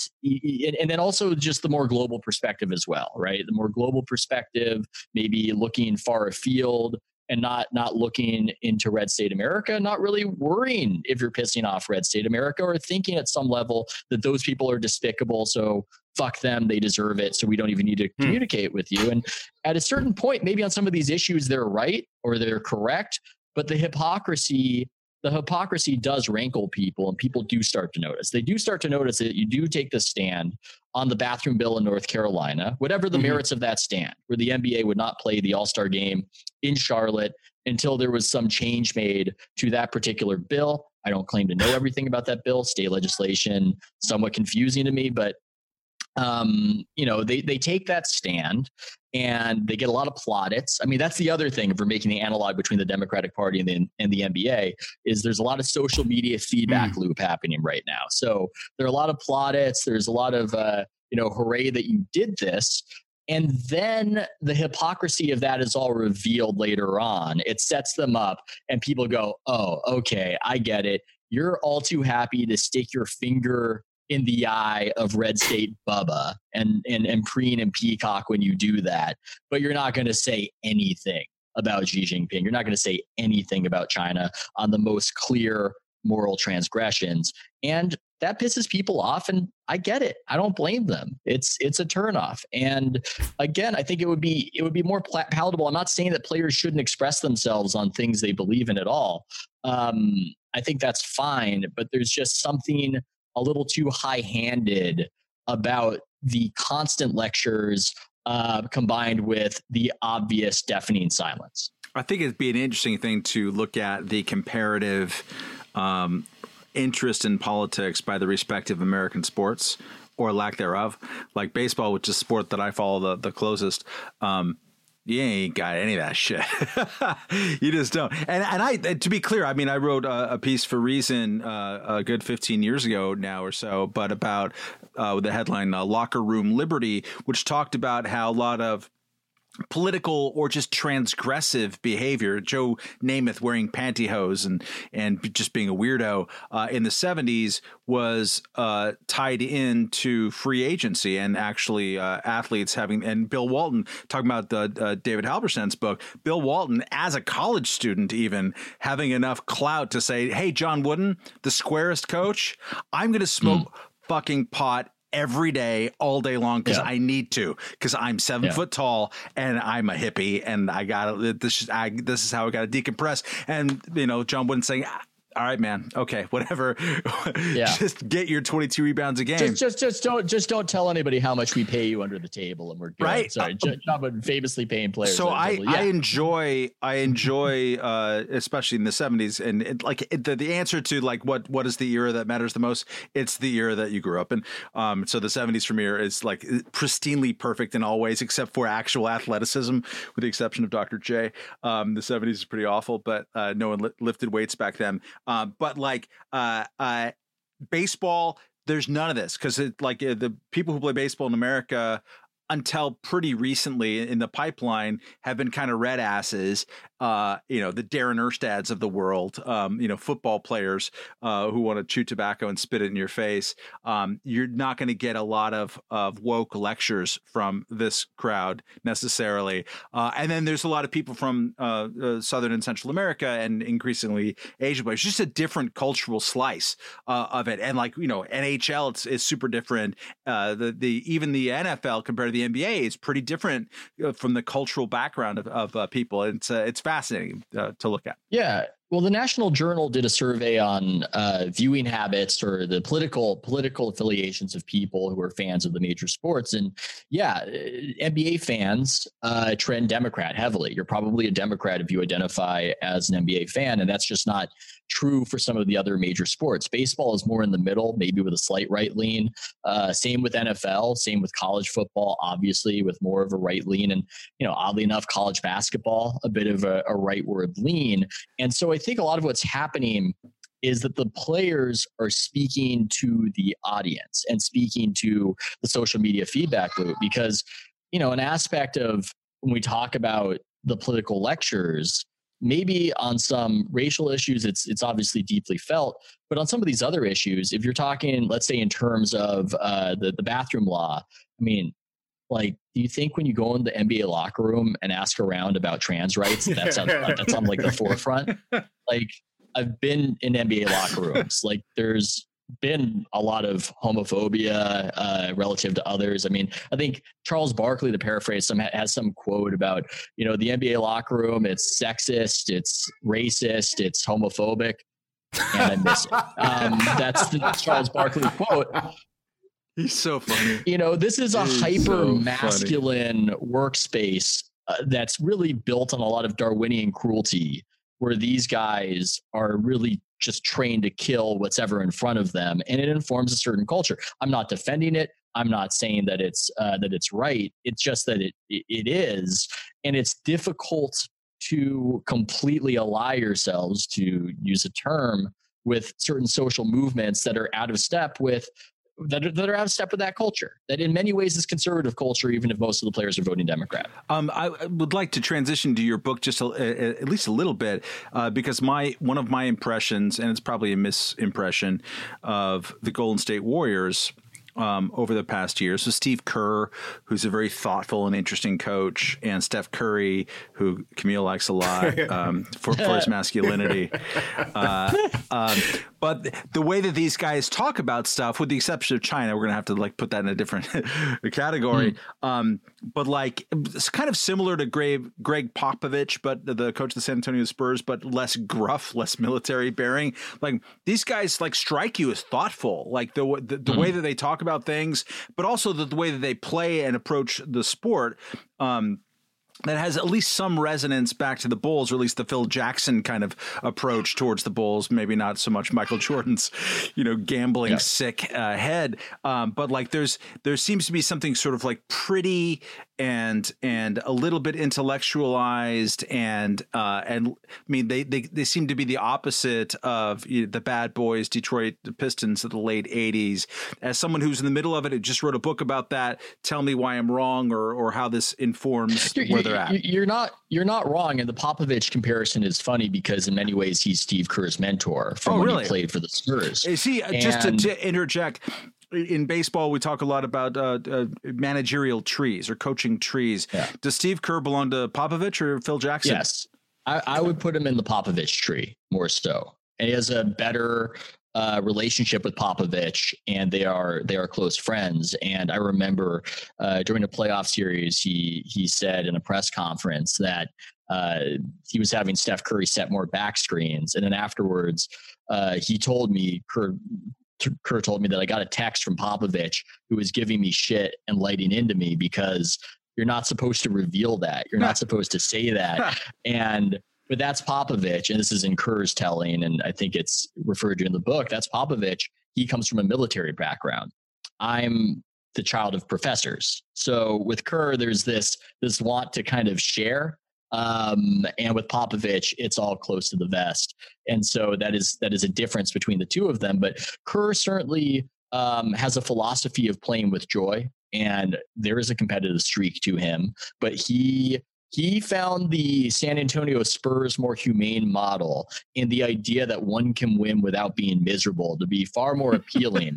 and then also just the more global perspective as well right the more global perspective maybe looking far afield and not not looking into red state america not really worrying if you're pissing off red state america or thinking at some level that those people are despicable so fuck them they deserve it so we don't even need to hmm. communicate with you and at a certain point maybe on some of these issues they're right or they're correct but the hypocrisy the hypocrisy does rankle people and people do start to notice. They do start to notice that you do take the stand on the bathroom bill in North Carolina, whatever the mm-hmm. merits of that stand, where the NBA would not play the All Star game in Charlotte until there was some change made to that particular bill. I don't claim to know everything about that bill. State legislation, somewhat confusing to me, but um, you know, they they take that stand and they get a lot of plaudits. I mean, that's the other thing for making the analog between the Democratic Party and the and the NBA is there's a lot of social media feedback mm. loop happening right now. So there are a lot of plaudits. There's a lot of uh, you know, hooray that you did this. And then the hypocrisy of that is all revealed later on. It sets them up, and people go, "Oh, okay, I get it. You're all too happy to stick your finger in the eye of Red State Bubba and and and Preen and Peacock when you do that, but you're not going to say anything about Xi Jinping. You're not going to say anything about China on the most clear moral transgressions, and that pisses people off. And I get it. I don't blame them. It's it's a turnoff. And again, I think it would be it would be more palatable. I'm not saying that players shouldn't express themselves on things they believe in at all. Um, I think that's fine, but there's just something a little too high handed about the constant lectures uh, combined with the obvious deafening silence. I think it'd be an interesting thing to look at the comparative um, interest in politics by the respective American sports or lack thereof. Like baseball, which is sport that I follow the, the closest. Um, you ain't got any of that shit. *laughs* you just don't. And and I to be clear, I mean, I wrote a, a piece for Reason uh, a good 15 years ago now or so, but about uh, with the headline uh, "Locker Room Liberty," which talked about how a lot of political or just transgressive behavior. Joe Namath wearing pantyhose and and just being a weirdo uh, in the seventies was uh, tied into free agency and actually uh, athletes having and Bill Walton talking about the uh, David Halberstam's book. Bill Walton, as a college student, even having enough clout to say, "Hey, John Wooden, the squarest coach, I'm going to smoke." Mm. Fucking pot every day, all day long, because yeah. I need to, because I'm seven yeah. foot tall and I'm a hippie, and I got this. I, this is how I got to decompress. And you know, John Wooden saying, all right, man. Okay, *laughs* whatever. Yeah. just get your 22 rebounds a game. Just, just, just don't, just don't tell anybody how much we pay you under the table, and we're good. right. Sorry, uh, John famously paying players. So I, yeah. I enjoy, I enjoy, uh, especially in the 70s, and it, like it, the, the answer to like what what is the era that matters the most? It's the era that you grew up in. Um, so the 70s for me is like pristinely perfect in all ways, except for actual athleticism, with the exception of Dr. J. Um, the 70s is pretty awful, but uh, no one li- lifted weights back then. Uh, but like uh, uh, baseball, there's none of this because like uh, the people who play baseball in America until pretty recently in the pipeline have been kind of red asses uh, you know, the Darren Erstads of the world, um, you know, football players uh, who want to chew tobacco and spit it in your face. Um, you're not going to get a lot of, of woke lectures from this crowd necessarily. Uh, and then there's a lot of people from uh, uh, Southern and Central America and increasingly Asia, but it's just a different cultural slice uh, of it. And like, you know, NHL, it's, it's super different. the, the, even the NFL compared to the NBA is pretty different from the cultural background of, of people. It's, it's fascinating uh, to look at. Yeah, well, the National Journal did a survey on uh, viewing habits or the political political affiliations of people who are fans of the major sports, and yeah, uh, NBA fans uh, trend Democrat heavily. You're probably a Democrat if you identify as an NBA fan, and that's just not true for some of the other major sports. Baseball is more in the middle, maybe with a slight right lean. Uh, same with NFL. Same with college football, obviously with more of a right lean, and you know, oddly enough, college basketball a bit of a, a rightward lean. And so I think a lot of what's happening is that the players are speaking to the audience and speaking to the social media feedback loop because you know an aspect of when we talk about the political lectures maybe on some racial issues it's it's obviously deeply felt but on some of these other issues if you're talking let's say in terms of uh, the, the bathroom law i mean like do you think when you go in the nba locker room and ask around about trans rights that's on that's on like the forefront? *laughs* Like i've been in nba locker rooms. Like there's been a lot of homophobia uh, relative to others. I mean, I think Charles Barkley, to paraphrase, some has some quote about you know the NBA locker room. It's sexist, it's racist, it's homophobic, and I miss it. Um, that's the *laughs* Charles Barkley quote. He's so funny. You know, this is a hyper so masculine workspace uh, that's really built on a lot of Darwinian cruelty where these guys are really just trained to kill what's ever in front of them and it informs a certain culture. I'm not defending it. I'm not saying that it's uh, that it's right. It's just that it it is and it's difficult to completely ally yourselves to use a term with certain social movements that are out of step with that are, that are out of step with that culture. That in many ways is conservative culture, even if most of the players are voting Democrat. Um, I would like to transition to your book just a, a, at least a little bit uh, because my one of my impressions, and it's probably a misimpression of the Golden State Warriors um, over the past year. So Steve Kerr, who's a very thoughtful and interesting coach, and Steph Curry, who Kmele likes a lot *laughs* um, for, for, his masculinity. Uh, um, but the way that these guys talk about stuff, with the exception of China, we're gonna have to like put that in a different *laughs* category. Mm. but like it's kind of similar to Greg, Gregg Popovich, but the coach of the San Antonio Spurs, but less gruff, less military bearing. Like these guys like strike you as thoughtful, like the the, the mm. way that they talk about things, but also the, the way that they play and approach the sport. Um, that has at least some resonance back to the Bulls, or at least the Phil Jackson kind of approach towards the Bulls. Maybe not so much Michael *laughs* Jordan's, you know, gambling yeah. sick uh, head, um, but like there's there seems to be something sort of like pretty and and a little bit intellectualized and uh, and I mean they, they they seem to be the opposite of you know, the bad boys Detroit Pistons of the late '80s. As someone who's in the middle of it, who just wrote a book about that, tell me why I'm wrong or or how this informs *laughs* You're, where they're at. you're not you're not wrong, and the Popovich comparison is funny because in many ways he's Steve Kerr's mentor from Oh, when he played for the Spurs. Is he uh, just to, to interject? In baseball, we talk a lot about uh, uh, managerial trees or coaching trees. Yeah. Does Steve Kerr belong to Popovich or Phil Jackson? Yes, I, I would put him in the Popovich tree more so, and he has a better uh, relationship with Popovich, and they are they are close friends. And I remember uh, during the playoff series, he he said in a press conference that uh, he was having Steph Curry set more back screens, and then afterwards, uh, he told me Kerr. Kerr told me that I got a text from Popovich who was giving me shit and lighting into me because you're not supposed to reveal that. You're not *laughs* supposed to say that. *laughs* and but that's Popovich, and this is in Kerr's telling, and I think it's referred to in the book. That's Popovich. He comes from a military background. I'm the child of professors. So with Kerr, there's this this want to kind of share. Um, and with Popovich, it's all close to the vest. And so that is that is a difference between the two of them. But Kerr certainly um, has a philosophy of playing with joy, and there is a competitive streak to him. But he he found the San Antonio Spurs more humane model in the idea that one can win without being miserable to be far more *laughs* appealing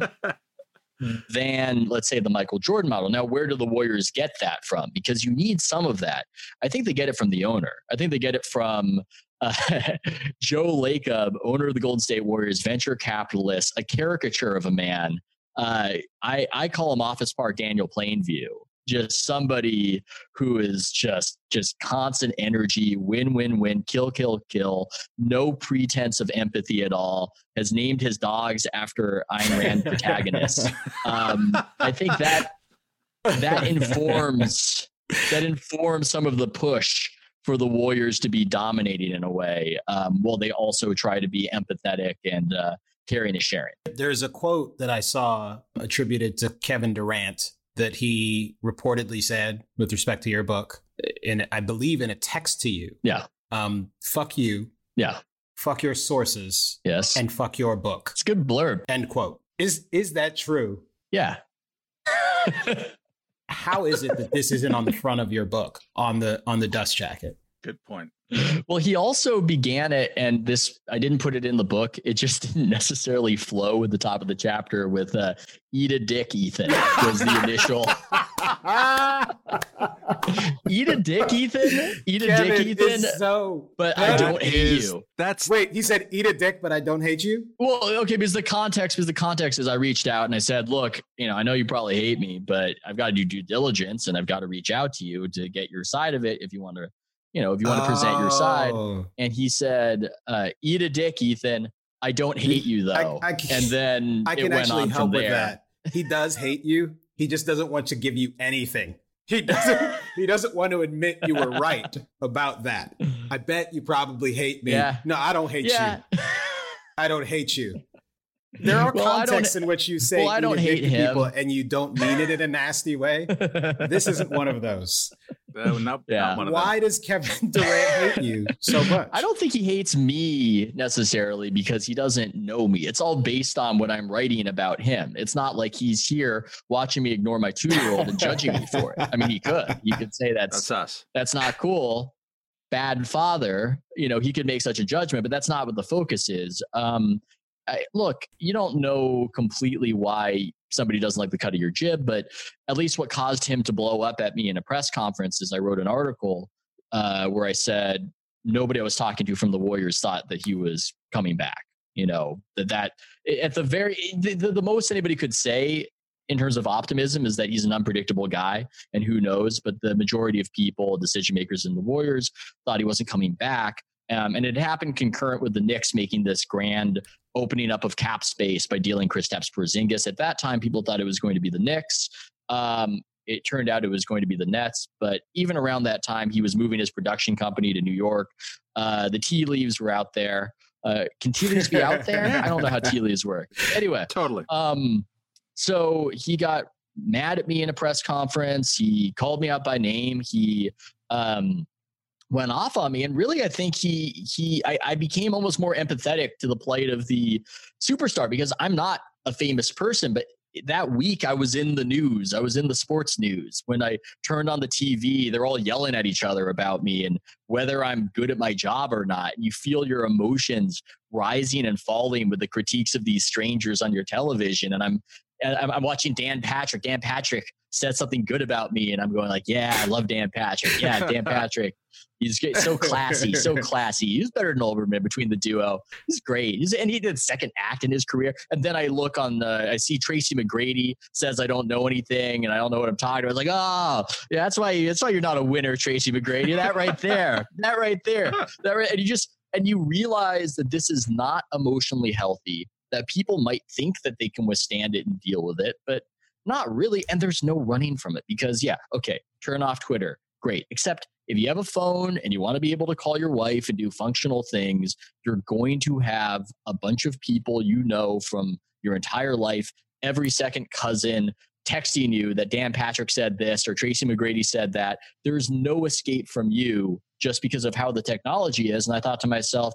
than, let's say, the Michael Jordan model. Now, where do the Warriors get that from? Because you need some of that. I think they get it from the owner. I think they get it from uh, *laughs* Joe Lacob, owner of the Golden State Warriors, venture capitalist, a caricature of a man. Uh, I, I call him Office Park Daniel Plainview just somebody who is just just constant energy win win win kill kill kill no pretense of empathy at all has named his dogs after Ayn Rand *laughs* protagonists um, I think that that *laughs* informs that informs some of the push for the Warriors to be dominating in a way um, while they also try to be empathetic and uh, caring and sharing. There's a quote that I saw attributed to Kevin Durant that he reportedly said with respect to your book, and I believe in a text to you. yeah Um, fuck you, yeah fuck your sources, yes and fuck your book. it's a good blurb End quote. Is is that true? yeah *laughs* How is it that this isn't on the front of your book on the on the dust jacket? Good point. *laughs* well, he also began it, and this I didn't put it in the book. It just *laughs* didn't necessarily flow with the top of the chapter. With uh, "Eat a dick, Ethan" was the initial. *laughs* Eat a dick, Ethan. Eat a dick, Ethan. so. But I don't hate is- you. That's Wait, he said eat a dick, but I don't hate you. Well, okay, because the context, because the context is I reached out and I said, look, you know, I know you probably hate me, but I've got to do due diligence and I've got to reach out to you to get your side of it if you want to, you know, if you want to present your side. Oh. and he said, uh, "Eat a dick, Ethan. I don't hate you though." I can- and then *laughs* I it can went actually on help with there. that. He does hate you. He just doesn't want to give you anything. He doesn't. *laughs* he doesn't want to admit you were right about that. *laughs* I bet you probably hate me. Yeah. No, I don't hate Yeah. you. I don't hate you. There are *laughs* Well, contexts in which you say well, I don't hate him. people and you don't mean it in a nasty way. This isn't one of those. *laughs* uh, not, Yeah. not one of Why does Kevin *laughs* Durant hate you so much? I don't think he hates me necessarily because he doesn't know me. It's all based on what I'm writing about him. It's not like he's here watching me ignore my two year old and judging me for it. I mean, he could. He could say that's That's us. that's not cool bad father you know he could make such a judgment but that's not what the focus is um I, look you don't know completely why somebody doesn't like the cut of your jib but at least what caused him to blow up at me in a press conference is i wrote an article uh, where i said nobody i was talking to from the warriors thought that he was coming back you know that that at the very the, the, the most anybody could say in terms of optimism is that he's an unpredictable guy and who knows but the majority of people decision makers in the warriors thought he wasn't coming back um, and it happened concurrent with the Knicks making this grand opening up of cap space by dealing Kristaps Porzingis. At that time, people thought it was going to be the Knicks. Um, it turned out it was going to be the Nets. But even around that time, he was moving his production company to New York. Uh, the tea leaves were out there. Uh, can tea leaves be out *laughs* there? I don't know how tea *laughs* leaves work. Anyway, Totally. um, so he got mad at me in a press conference. He called me out by name. He um, went off on me, and really, I think he he I, I became almost more empathetic to the plight of the superstar because I'm not a famous person, but that week I was in the news. I was in the sports news. When I turned on the TV, they're all yelling at each other about me and whether I'm good at my job or not. You feel your emotions rising and falling with the critiques of these strangers on your television. And I'm I'm, I'm watching Dan Patrick. Dan Patrick said something good about me, and I'm going like, "Yeah, I love Dan Patrick. Yeah, Dan *laughs* Patrick. He's so classy, *laughs* so classy. He's better than Olbermann between the duo. He's great. He's, and he did second act in his career. And then I look on the, I see Tracy McGrady says I don't know anything and I don't know what I'm talking about. Like, oh, yeah, that's why that's why you're not a winner, Tracy McGrady. That right there, that right there, that right. And you just and you realize that this is not emotionally healthy that people might think that they can withstand it and deal with it, but not really. And there's no running from it because, yeah, okay, turn off Twitter. Great. Except if you have a phone and you want to be able to call your wife and do functional things, you're going to have a bunch of people you know from your entire life, every second cousin, texting you that Dan Patrick said this or Tracy McGrady said that. There's no escape from you just because of how the technology is. And I thought to myself,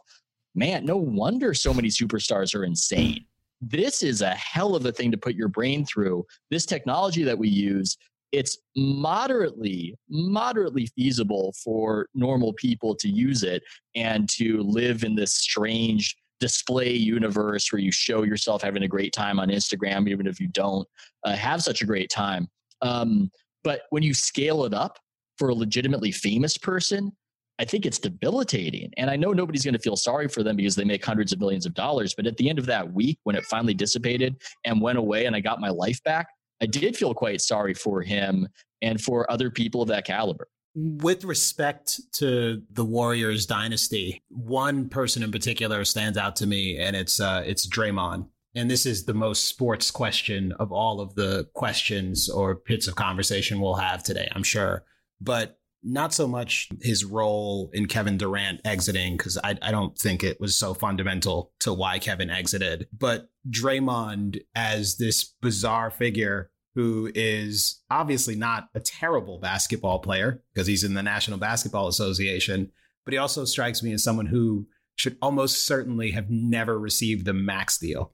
man, no wonder so many superstars are insane. This is a hell of a thing to put your brain through. This technology that we use, it's moderately, moderately feasible for normal people to use it and to live in this strange display universe where you show yourself having a great time on Instagram, even if you don't uh, have such a great time. Um, but when you scale it up for a legitimately famous person, I think it's debilitating. And I know nobody's going to feel sorry for them because they make hundreds of millions of dollars. But at the end of that week, when it finally dissipated and went away and I got my life back, I did feel quite sorry for him and for other people of that caliber. With respect to the Warriors dynasty, one person in particular stands out to me, and it's uh, it's Draymond. And this is the most sports question of all of the questions or bits of conversation we'll have today, I'm sure. But not so much his role in Kevin Durant exiting, because I, I don't think it was so fundamental to why Kevin exited, but Draymond as this bizarre figure who is obviously not a terrible basketball player because he's in the National Basketball Association, but he also strikes me as someone who should almost certainly have never received the max deal.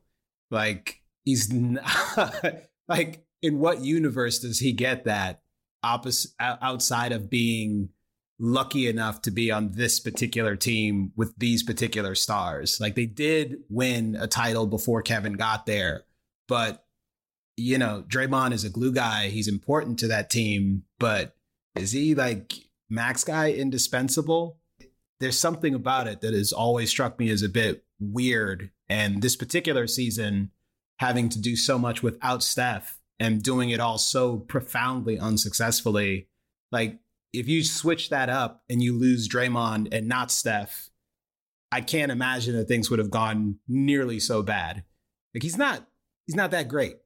Like, he's *laughs* not, like, in what universe does he get that opposite outside of being lucky enough to be on this particular team with these particular stars. Like they did win a title before Kevin got there, but you know, Draymond is a glue guy. He's important to that team, but is he like max guy indispensable? There's something about it that has always struck me as a bit weird. And this particular season, having to do so much without Steph and doing it all so profoundly unsuccessfully. Like if you switch that up and you lose Draymond and not Steph, I can't imagine that things would have gone nearly so bad. Like he's not he's not that great.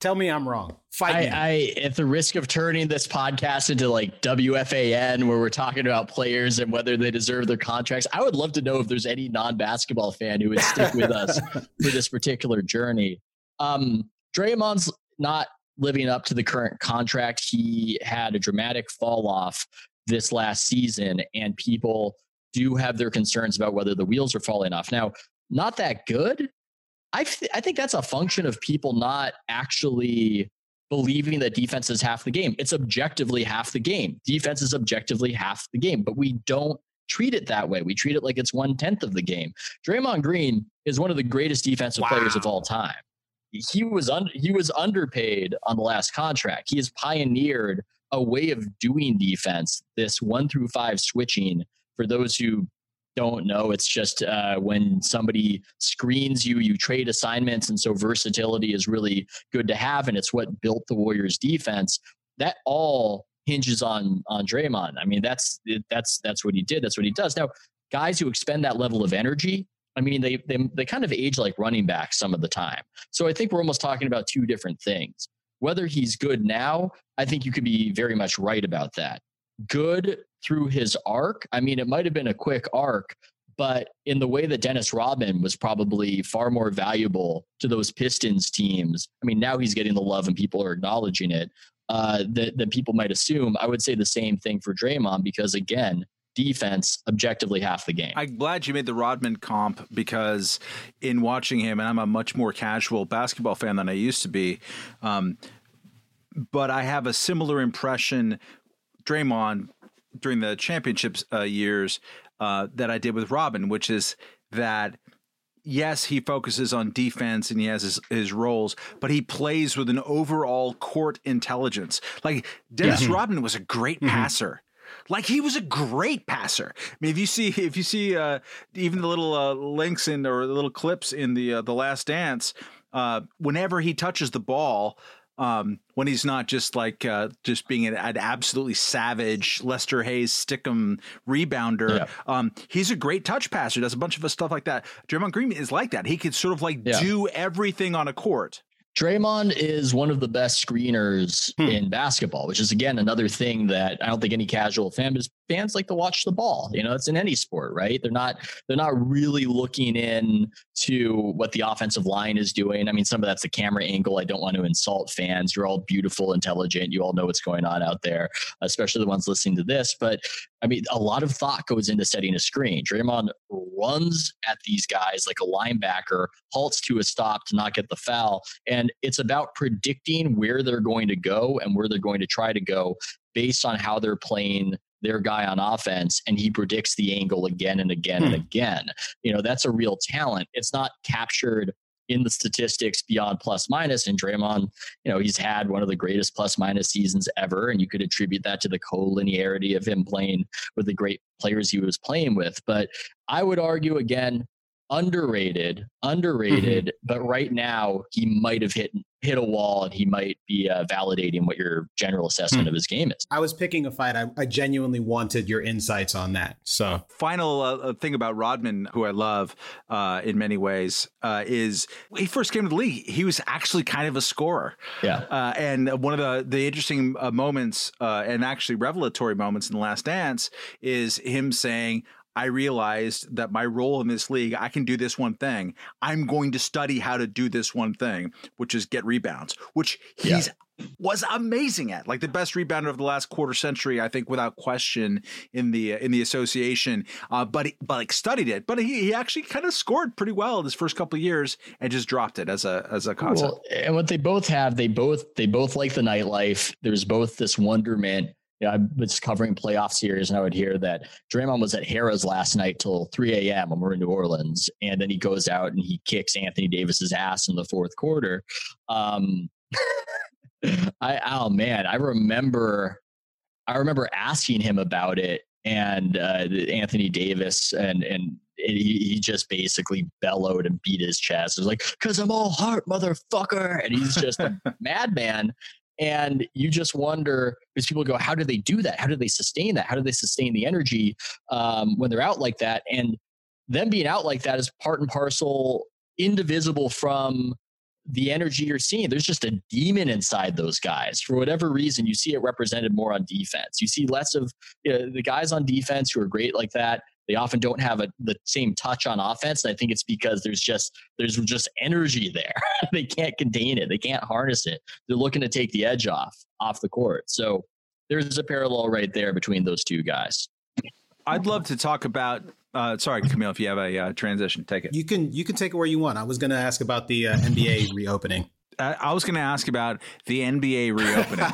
Tell me I'm wrong. Fight I. I, at the risk of turning this podcast into like WFAN, where we're talking about players and whether they deserve their contracts, I would love to know if there's any non-basketball fan who would stick with us *laughs* for this particular journey. Um, Draymond's not living up to the current contract. He had a dramatic fall off this last season, and people do have their concerns about whether the wheels are falling off. Now, not that good. I, th- I think that's a function of people not actually believing that defense is half the game. It's objectively half the game. Defense is objectively half the game, but we don't treat it that way. We treat it like it's one tenth of the game. Draymond Green is one of the greatest defensive wow. players of all time he was un- he was underpaid on the last contract. He has pioneered a way of doing defense. This one through five switching. For those who don't know, it's just uh, when somebody screens you, you trade assignments, and so versatility is really good to have, and it's what built the Warriors' defense. That all hinges on on Draymond. I mean, that's that's that's what he did. That's what he does. Now, guys who expend that level of energy I mean, they, they they kind of age like running backs some of the time. So I think we're almost talking about two different things. Whether he's good now, I think you could be very much right about that. Good through his arc. I mean, it might have been a quick arc, But in the way that Dennis Rodman was probably far more valuable to those Pistons teams, I mean, now he's getting the love and people are acknowledging it. Uh, that, that people might assume. I would say the same thing for Draymond because again, defense objectively half the game. I'm glad you made the Rodman comp because in watching him, and I'm a much more casual basketball fan than I used to be, um, but I have a similar impression. Draymond during the championships uh, years uh, that I did with Robin, which is that yes, he focuses on defense and he has his, his roles, but he plays with an overall court intelligence. Like Dennis yeah. Rodman was a great mm-hmm. passer. Like he was a great passer. I mean, if you see, if you see, uh, even the little uh, links in or the little clips in the uh, the Last Dance, uh, whenever he touches the ball, um, when he's not just like uh, just being an, an, absolutely savage Lester Hayes stickum rebounder. Yeah. Um, he's a great touch passer. Does a bunch of stuff like that. Draymond Green is like that. He could sort of like yeah. do everything on a court. Draymond is one of the best screeners hmm. in basketball, which is again another thing that I don't think any casual fan is fans like to watch the ball. You know, it's in any sport, right? They're not they're not really looking in to what the offensive line is doing. I mean, some of that's the camera angle. I don't want to insult fans. You're all beautiful, intelligent. You all know what's going on out there, especially the ones listening to this. But I mean, a lot of thought goes into setting a screen. Draymond runs at these guys like a linebacker, halts to a stop to not get the foul. And it's about predicting where they're going to go and where they're going to try to go based on how they're playing their guy on offense and he predicts the angle again and again and hmm. again. You know, that's a real talent. It's not captured in the statistics beyond plus minus. And Draymond, you know, he's had one of the greatest plus minus seasons ever. And you could attribute that to the collinearity of him playing with the great players he was playing with. But I would argue again, underrated, underrated. Mm-hmm. But right now, he might have hit hit a wall, and he might be uh, validating what your general assessment hmm. of his game is. I was picking a fight. I, I genuinely wanted your insights on that. So, final uh, uh, thing about Rodman, who I love uh, in many ways, uh, is he first came to the league, he was actually kind of a scorer. Yeah, uh, and one of the the interesting moments and actually revelatory moments in the Last Dance is him saying. I realized that my role in this league, I can do this one thing. I'm going to study how to do this one thing, which is get rebounds, which he's yeah. was amazing at. Like the best rebounder of the last quarter century, I think, without question in the in the association. Uh, but he, but like studied it, but he, he actually kind of scored pretty well in his first couple of years and just dropped it as a as a concept. Well, and what they both have, they both they both like the nightlife. There's both this wonderment you know, I was covering playoff series and I would hear that Draymond was at Harrah's last night till 3 a.m. when we're in New Orleans. And then he goes out and he kicks Anthony Davis's ass in the fourth quarter. Um, *laughs* I, oh man, I remember, I remember asking him about it and uh, Anthony Davis and, and he, he just basically bellowed and beat his chest. It was like, cause I'm all heart, motherfucker. And he's just a *laughs* madman. And you just wonder because people go, how do they do that? How do they sustain that? How do they sustain the energy um, when they're out like that? And them being out like that is part and parcel, indivisible from the energy you're seeing. There's just a demon inside those guys. For whatever reason, you see it represented more on defense. You see less of you know, the guys on defense who are great like that. They often don't have a, the same touch on offense. And I think it's because there's just there's just energy there. *laughs* they can't contain it. They can't harness it. They're looking to take the edge off off the court. So there's a parallel right there between those two guys. I'd love to talk about. Uh, sorry, Kmele, if you have a uh, transition, take it. You can you can take it where you want. I was going to ask about the uh, NBA reopening. I was going to ask about the NBA reopening.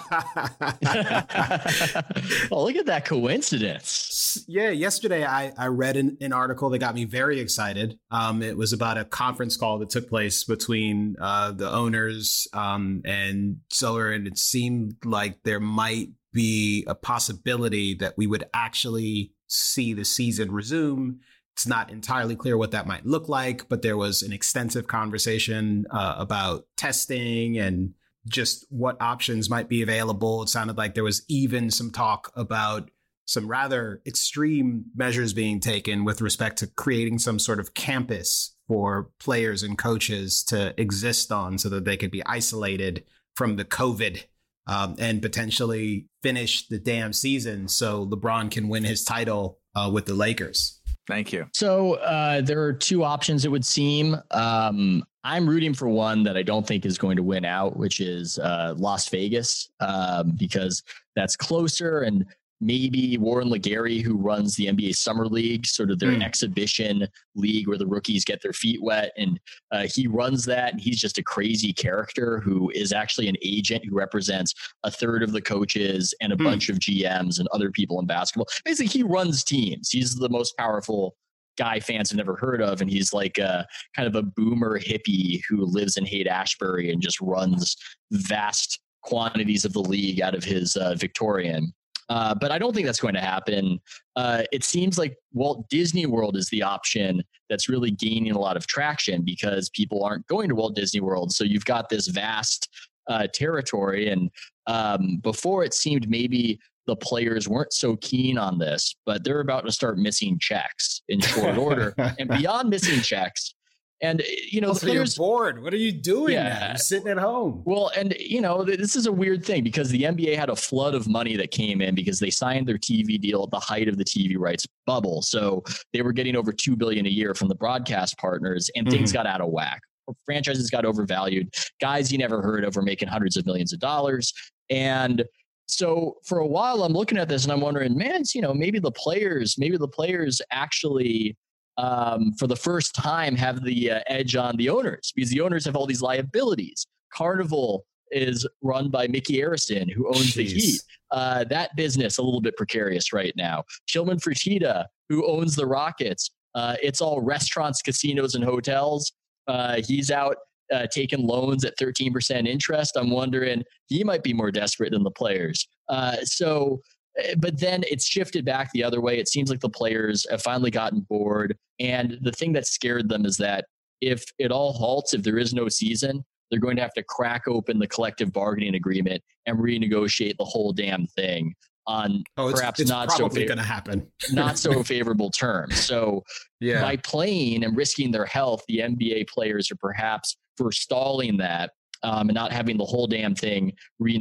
*laughs* *laughs* oh, look at that coincidence. Yeah, yesterday I, I read an, an article that got me very excited. Um, it was about a conference call that took place between uh, the owners um, and Silver, and it seemed like there might be a possibility that we would actually see the season resume it's not entirely clear what that might look like, but there was an extensive conversation uh, about testing and just what options might be available. It sounded like there was even some talk about some rather extreme measures being taken with respect to creating some sort of campus for players and coaches to exist on so that they could be isolated from the COVID um, and potentially finish the damn season so LeBron can win his title uh, with the Lakers. Thank you. So uh, there are two options, it would seem. Um, I'm rooting for one that I don't think is going to win out, which is uh, Las Vegas, um, because that's closer and maybe Warren LeGarie, who runs the NBA Summer League, sort of their Mm. exhibition league where the rookies get their feet wet. And uh, he runs that. And he's just a crazy character who is actually an agent who represents a third of the coaches and a Hmm. bunch of GMs and other people in basketball. Basically, he runs teams. He's the most powerful guy fans have never heard of. And he's like a kind of a boomer hippie who lives in Haight Ashbury and just runs vast quantities of the league out of his uh, Victorian. Uh, but I don't think that's going to happen. Uh, it seems like Walt Disney World is the option that's really gaining a lot of traction because people aren't going to Walt Disney World. So you've got this vast uh, territory. And um, before it seemed maybe the players weren't so keen on this, but they're about to start missing checks in short order. *laughs* and beyond missing checks, and you know, the Also, you're players bored. What are you doing? Yeah. You're sitting at home. well, and you know, this is a weird thing because the NBA had a flood of money that came in because they signed their TV deal at the height of the TV rights bubble. So they were getting over 2 billion a year from the broadcast partners and mm-hmm. things got out of whack. Franchises got overvalued. Guys you never heard of were making hundreds of millions of dollars. And so for a while I'm looking at this and I'm wondering, man, you know, maybe the players, maybe the players actually um, for the first time have the uh, edge on the owners because the owners have all these liabilities. Carnival is run by Micky Arison, who owns the Heat. Uh, that business a little bit precarious right now. Tilman Fertitta, who owns the Rockets, uh, it's all restaurants, casinos, and hotels. Uh, he's out uh, taking loans at 13% interest. I'm wondering he might be more desperate than the players. Uh, so, Eh, but then it's shifted back the other way. It seems like the players have finally gotten bored. And the thing that scared them is that if it all halts, if there is no season, they're going to have to crack open the collective bargaining agreement and renegotiate the whole damn thing on Oh, it's, perhaps it's not so probably going to happen. *laughs* not so favorable terms. So Yeah. by playing and risking their health, the NBA players are perhaps forestalling that um, and not having the whole damn thing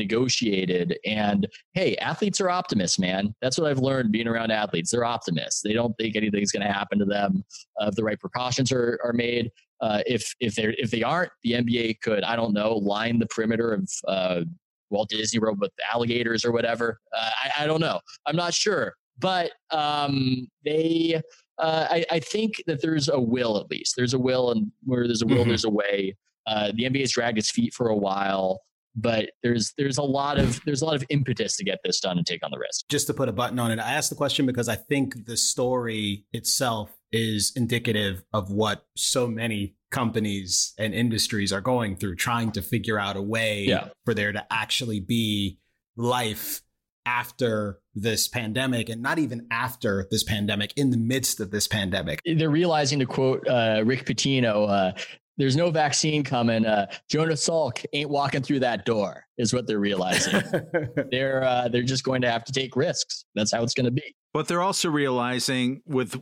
renegotiated. And hey, athletes are optimists, man. That's what I've learned being around athletes. They're optimists. They don't think anything's going to happen to them uh, if the right precautions are, are made. Uh, if if they if they aren't, the NBA could I don't know line the perimeter of uh, Walt Disney World with alligators or whatever. Uh, I, I don't know. I'm not sure, but um, they. Uh, I, I think that there's a will at least. There's a will, and where there's a will, Mhm. there's a way. Uh, the NBA has dragged its feet for a while, but there's there's a lot of there's a lot of impetus to get this done and take on the risk. just to put a button on it, I asked the question because I think the story itself is indicative of what so many companies and industries are going through, trying to figure out a way Yeah. for there to actually be life after this pandemic and not even after this pandemic, in the midst of this pandemic. They're realizing to quote uh, Rick Pitino. Uh, there's no vaccine coming. Uh, Jonas Salk ain't walking through that door, is what they're realizing. *laughs* they're uh, they're just going to have to take risks. That's how it's going to be. But they're also realizing with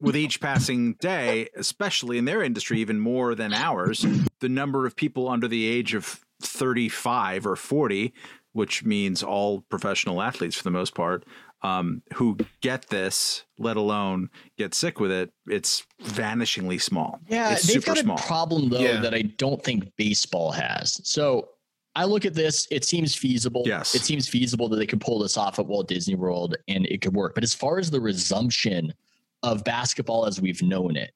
with each passing day, especially in their industry, even more than ours, the number of people under the age of 35 or 40, which means all professional athletes for the most part, um, who get this, let alone get sick with it, it's vanishingly small. Yeah, it's they've super got a small. problem though Yeah. that I don't think baseball has. So I look at this; it seems feasible. Yes. it seems feasible that they could pull this off at Walt Disney World and it could work. But as far as the resumption of basketball as we've known it,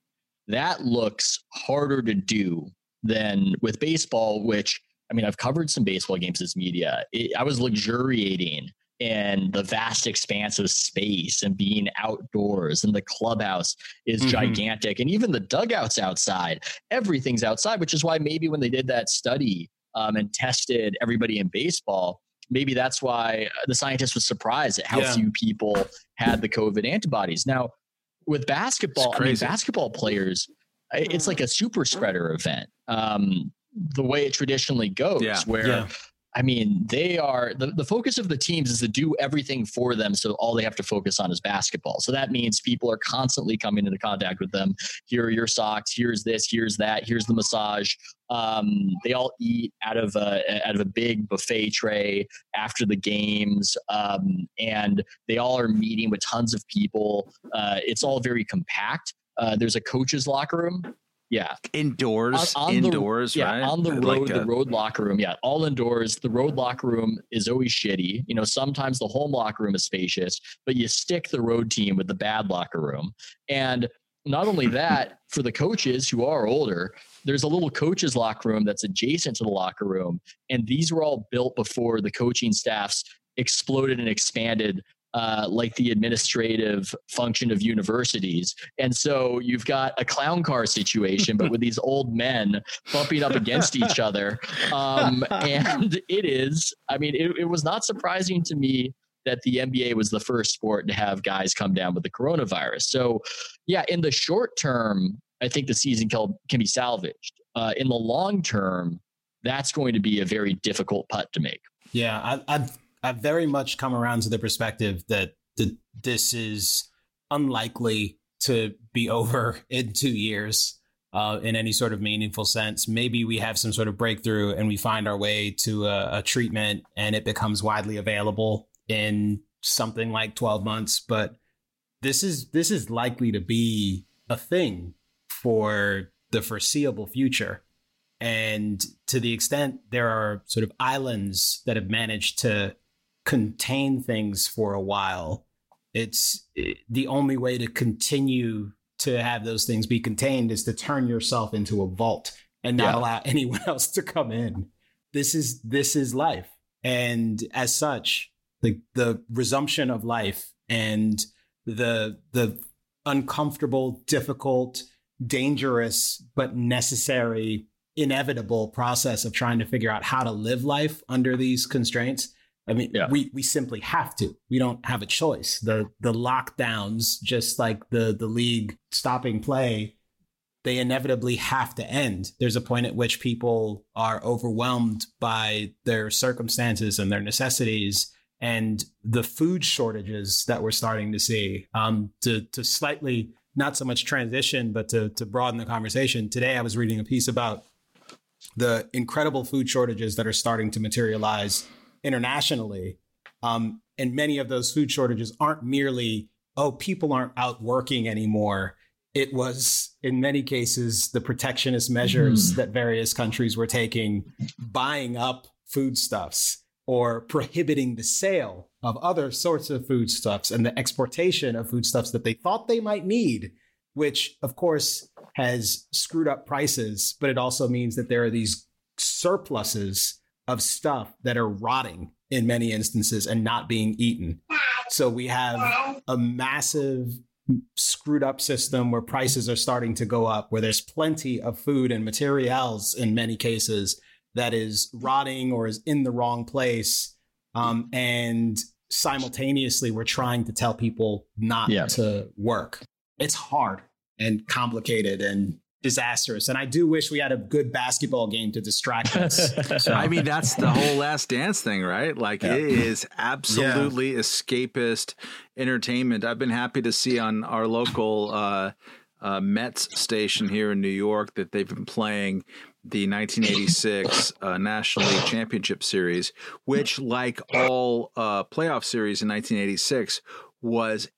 that looks harder to do than with baseball. Which I mean, I've covered some baseball games as media. It, I was luxuriating in the vast expanse of space and being outdoors and the clubhouse is Mhm. gigantic and even the dugouts outside everything's outside which is why maybe when they did that study um, and tested everybody in baseball maybe that's why the scientist was surprised at how Yeah. few people had the covid antibodies now with basketball i mean basketball players it's like a super spreader event um, the way it traditionally goes Yeah. where Yeah. I mean, they are the, the focus of the teams is to do everything for them. So all they have to focus on is basketball. So that means people are constantly coming into contact with them. Here are your socks. Here's this. Here's that. Here's the massage. Um, they all eat out of a out of a big buffet tray after the games, um, and they all are meeting with tons of people. Uh, it's all very compact. Uh, there's a coach's locker room yeah. Indoors. On, on indoors, the, right? Yeah, on the road, like the road locker room. Yeah, all indoors. The road locker room is always shitty. You know, sometimes the home locker room is spacious, but you stick the road team with the bad locker room. And not only *laughs* that, for the coaches who are older, there's a little coaches locker room that's adjacent to the locker room. And these were all built before the coaching staffs exploded and expanded uh, like the administrative function of universities. And so you've got a clown car situation, but with these old men bumping up against each other. Um, and it is, I mean, it, it was not surprising to me that the NBA was the first sport to have guys come down with the coronavirus. So, yeah, in the short term, I think the season can, be salvaged. Uh, in the long term, that's going to be a very difficult putt to make. Yeah, I, I I've very much come around to the perspective that this is unlikely to be *laughs* over in two years uh, in any sort of meaningful sense. Maybe we have some sort of breakthrough and we find our way to a, a treatment and it becomes widely available in something like 12 months. But this is this is likely to be a thing for the foreseeable future. And to the extent there are sort of islands that have managed to contain things for a while, it's eh, the only way to continue to have those things be contained is to turn yourself into a vault and not yeah. allow *laughs* anyone else to come in. This is this is life. And as such, the the resumption of life and the the uncomfortable, difficult, dangerous, but necessary, inevitable process of trying to figure out how to live life under these constraints I mean, yeah. we we simply have to. We don't have a choice. The the lockdowns, just like the the league stopping play, they inevitably have to end. There's a point at which people are overwhelmed by their circumstances and their necessities and the food shortages that we're starting to see. Um, to to slightly not so much transition, but to to broaden the conversation. Today, I was reading a piece about the incredible food shortages that are starting to materialize internationally. Um, and many of those food shortages aren't merely, oh, people aren't out working anymore. It was, in many cases, the protectionist measures mm. that various countries were taking, buying up foodstuffs or prohibiting the sale of other sorts of foodstuffs and the exportation of foodstuffs that they thought they might need, which, of course, has screwed up prices, but it also means that there are these surpluses of stuff that are rotting in many instances and not being eaten. So we have a massive screwed up system where prices are starting to go up, where there's plenty of food and materials in many cases that is rotting or is in the wrong place. Um, and simultaneously, we're trying to tell people not yeah. to work. It's hard and complicated and disastrous. And I do wish we had a good basketball game to distract us. *laughs* So. I mean, that's the whole last dance thing, right? Like yeah. it is absolutely yeah. escapist entertainment. I've been happy to see on our local uh, uh, Mets station here in New York that they've been playing the 1986 uh, National League Championship Series, which, like all uh, playoff series in 1986, was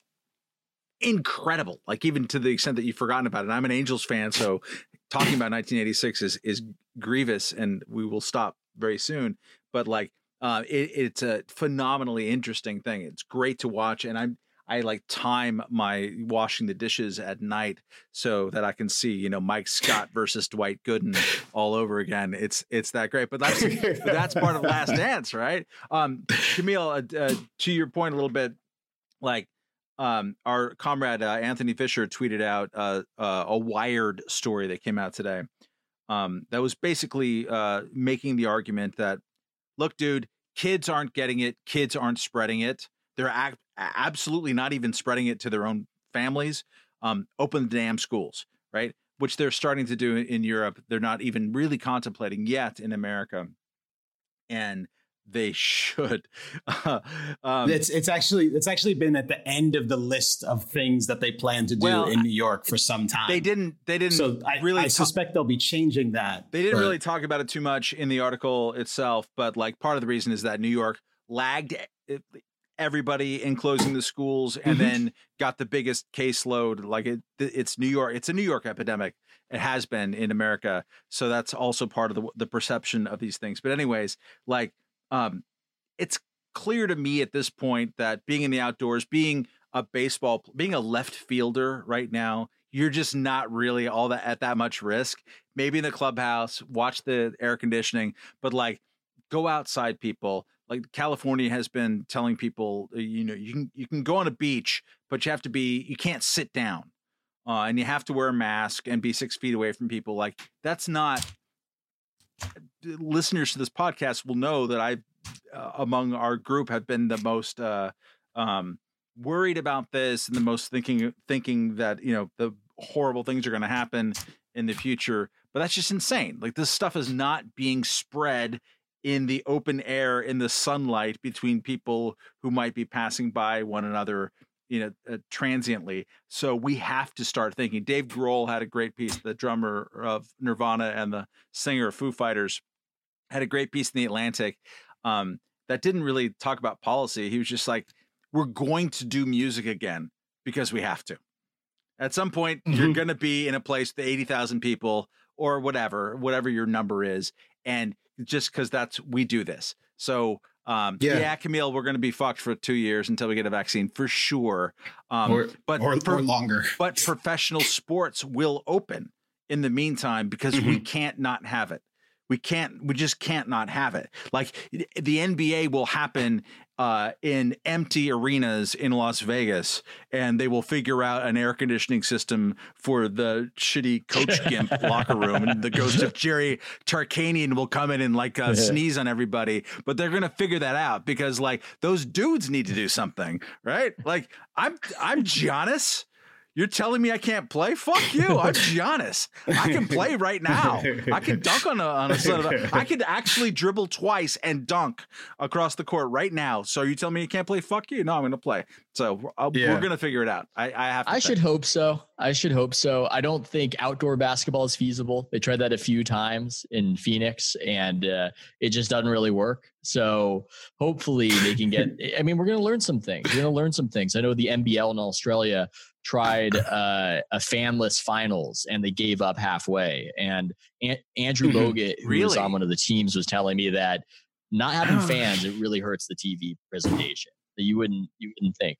incredible. Like even to the extent that you've forgotten about it. I'm an Angels fan, so talking about 1986 is is grievous, and we will stop very soon. But like, uh, it, it's a phenomenally interesting thing. It's great to watch, and I'm I like time my washing the dishes at night so that I can see, you know, Mike Scott *laughs* versus Dwight Gooden all over again. It's it's that great. But that's *laughs* that's part of Last Dance, right? Um, Kmele, uh, uh, to your point a little bit, like um, our comrade uh, Anthony Fisher tweeted out uh, uh, a Wired story that came out today. Um, that was basically uh, making the argument that, look, dude, kids aren't getting it, kids aren't spreading it. They're ac- absolutely not even spreading it to their own families. Um, open the damn schools, right? Which they're starting to do in Europe. They're not even really contemplating yet in America. And they should. *laughs* um, it's it's actually it's actually been at the end of the list of things that they plan to do Well, in New York for some time. they didn't. They didn't So I, really. I ta- suspect they'll be changing that. they didn't but- really talk about it too much in the article itself, but like part of the reason is that New York lagged everybody in closing the schools and Mhm. then got the biggest caseload. Like it, it's New York. It's a New York epidemic. It has been in America, so that's also part of the the perception of these things. But anyways, like um, it's clear to me at this point that being in the outdoors, being a baseball, being a left fielder right now, you're just not really all that at that much risk. Maybe in the clubhouse, watch the air conditioning, but like go outside, people. Like California has been telling people, uh, you know, you can you can go on a beach, but you have to be you can't sit down, uh, and you have to wear a mask and be six feet away from people. Like that's not. Listeners to this podcast will know that I, uh, among our group, have been the most uh, um, worried about this and the most thinking thinking that you know the horrible things are going to happen in the future. But that's just insane. Like this stuff is not being spread in the open air in the sunlight between people who might be passing by one another you know uh, transiently. So we have to start thinking. Dave grohl had a great piece the drummer of nirvana and the singer of foo fighters had a great piece in the atlantic um, that didn't really talk about policy. He was just like we're going to do music again because we have to. At some point you're Mhm. going to be in a place with 80,000 people or whatever whatever your number is and just because that's we do this. So um yeah, Yeah. Kmele we're going to be fucked for two years until we get a vaccine for sure um or, but or, for- or longer. but professional sports will open in the meantime because we Mm-hmm. can't not have it. We can't. We just can't not have it. Like the NBA will happen uh, in empty arenas in Las Vegas, and they will figure out an air conditioning system for the shitty coach *laughs* gimp locker room, and the ghost of Jerry Tarkanian will come in and like uh, sneeze on everybody. But they're gonna figure that out because like those dudes need to do something, right? Like I'm I'm Giannis. You're telling me I can't play? Fuck you. I'm *laughs* Giannis. I can play right now. I can dunk on a on a son of a, I could actually dribble twice and dunk across the court right now. So you tell me you can't play? Fuck you. No, I'm going to play. So uh, Yeah. we're going to figure it out. I, I have. To I think. should hope so. I should hope so. I don't think outdoor basketball is feasible. They tried that a few times in Phoenix and uh, it just doesn't really work. So hopefully they can get, I mean, we're going to learn some things. We're going to learn some things. I know the NBL in Australia tried *laughs* uh, a fanless finals and they gave up halfway. And An- Andrew Mhm. Bogut, who was on one of the teams, was telling me that not having *sighs* fans, it really hurts the TV presentation. That you wouldn't, you wouldn't think.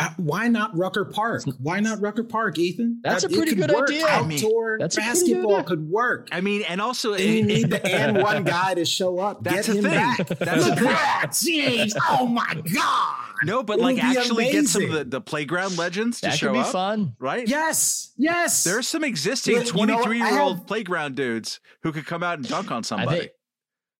Uh, why not Rucker Park? Why not Rucker Park, Ethan? That's That- a pretty good work. idea. I mean, Outdoor that's a pretty good basketball idea. could work. I mean, and also And you it- need the *laughs* and one guy to show up. That's Get the him thing. back. That's Look the at that. Jeez. Oh my God. no, but It like would be actually get some of the, the playground legends to That show could be up, fun. right? Yes. Yes. There's some existing Well, you know what? 23 year I old have- playground dudes who could come out and dunk on I somebody.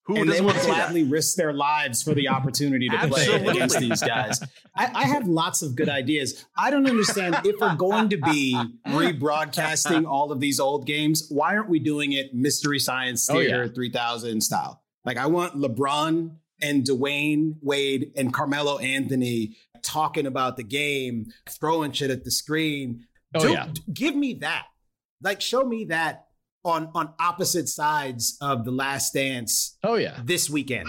Who and they doesn't will want to see that? gladly risk their lives for the opportunity to play against these guys. I, I have lots of good ideas. I don't understand if we're going to be rebroadcasting all of these old games, why aren't we doing it Mystery Science Oh, Theater yeah. 3000 style? Like, I want LeBron and Dwyane Wade and Carmelo Anthony talking about the game, throwing shit at the screen. Oh, yeah. Give me that. Like, show me that on on opposite sides of the last dance Oh yeah. this weekend,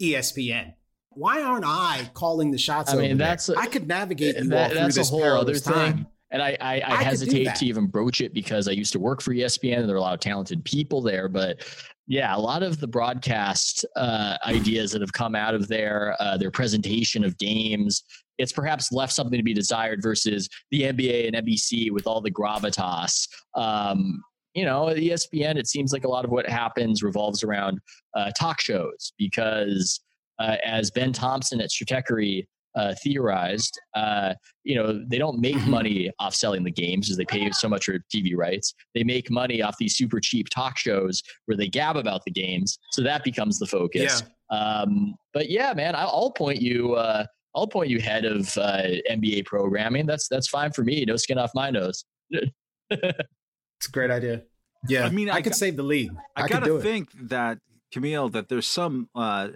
ESPN. Why aren't I calling the shots? I mean, that's a- I could navigate you all through that's a this whole other thing. time. And I, I, I, I hesitate to even broach it because I used to work for ESPN and there are a lot of talented people there. But yeah, a lot of the broadcast uh, ideas that have come out of there, uh, their presentation of games, it's perhaps left something to be desired versus the NBA and NBC with all the gravitas. Um, you know, ESPN, it seems like a lot of what happens revolves around uh, talk shows because, uh, as Ben Thompson at Stratechery uh, theorized, uh, you know, they don't make Mhm. money off selling the games as they pay so much for TV rights. They make money off these super cheap talk shows where they gab about the games. So that becomes the focus. Um, but yeah, man, I'll, I'll point you. Uh, I'll point you head of uh, NBA programming. That's that's fine for me. No skin off my nose. *laughs* It's a great idea. Yeah, I I mean, mean, I I, could got- save the league. I, I, could do gotta it. think that Kmele that there's some uh,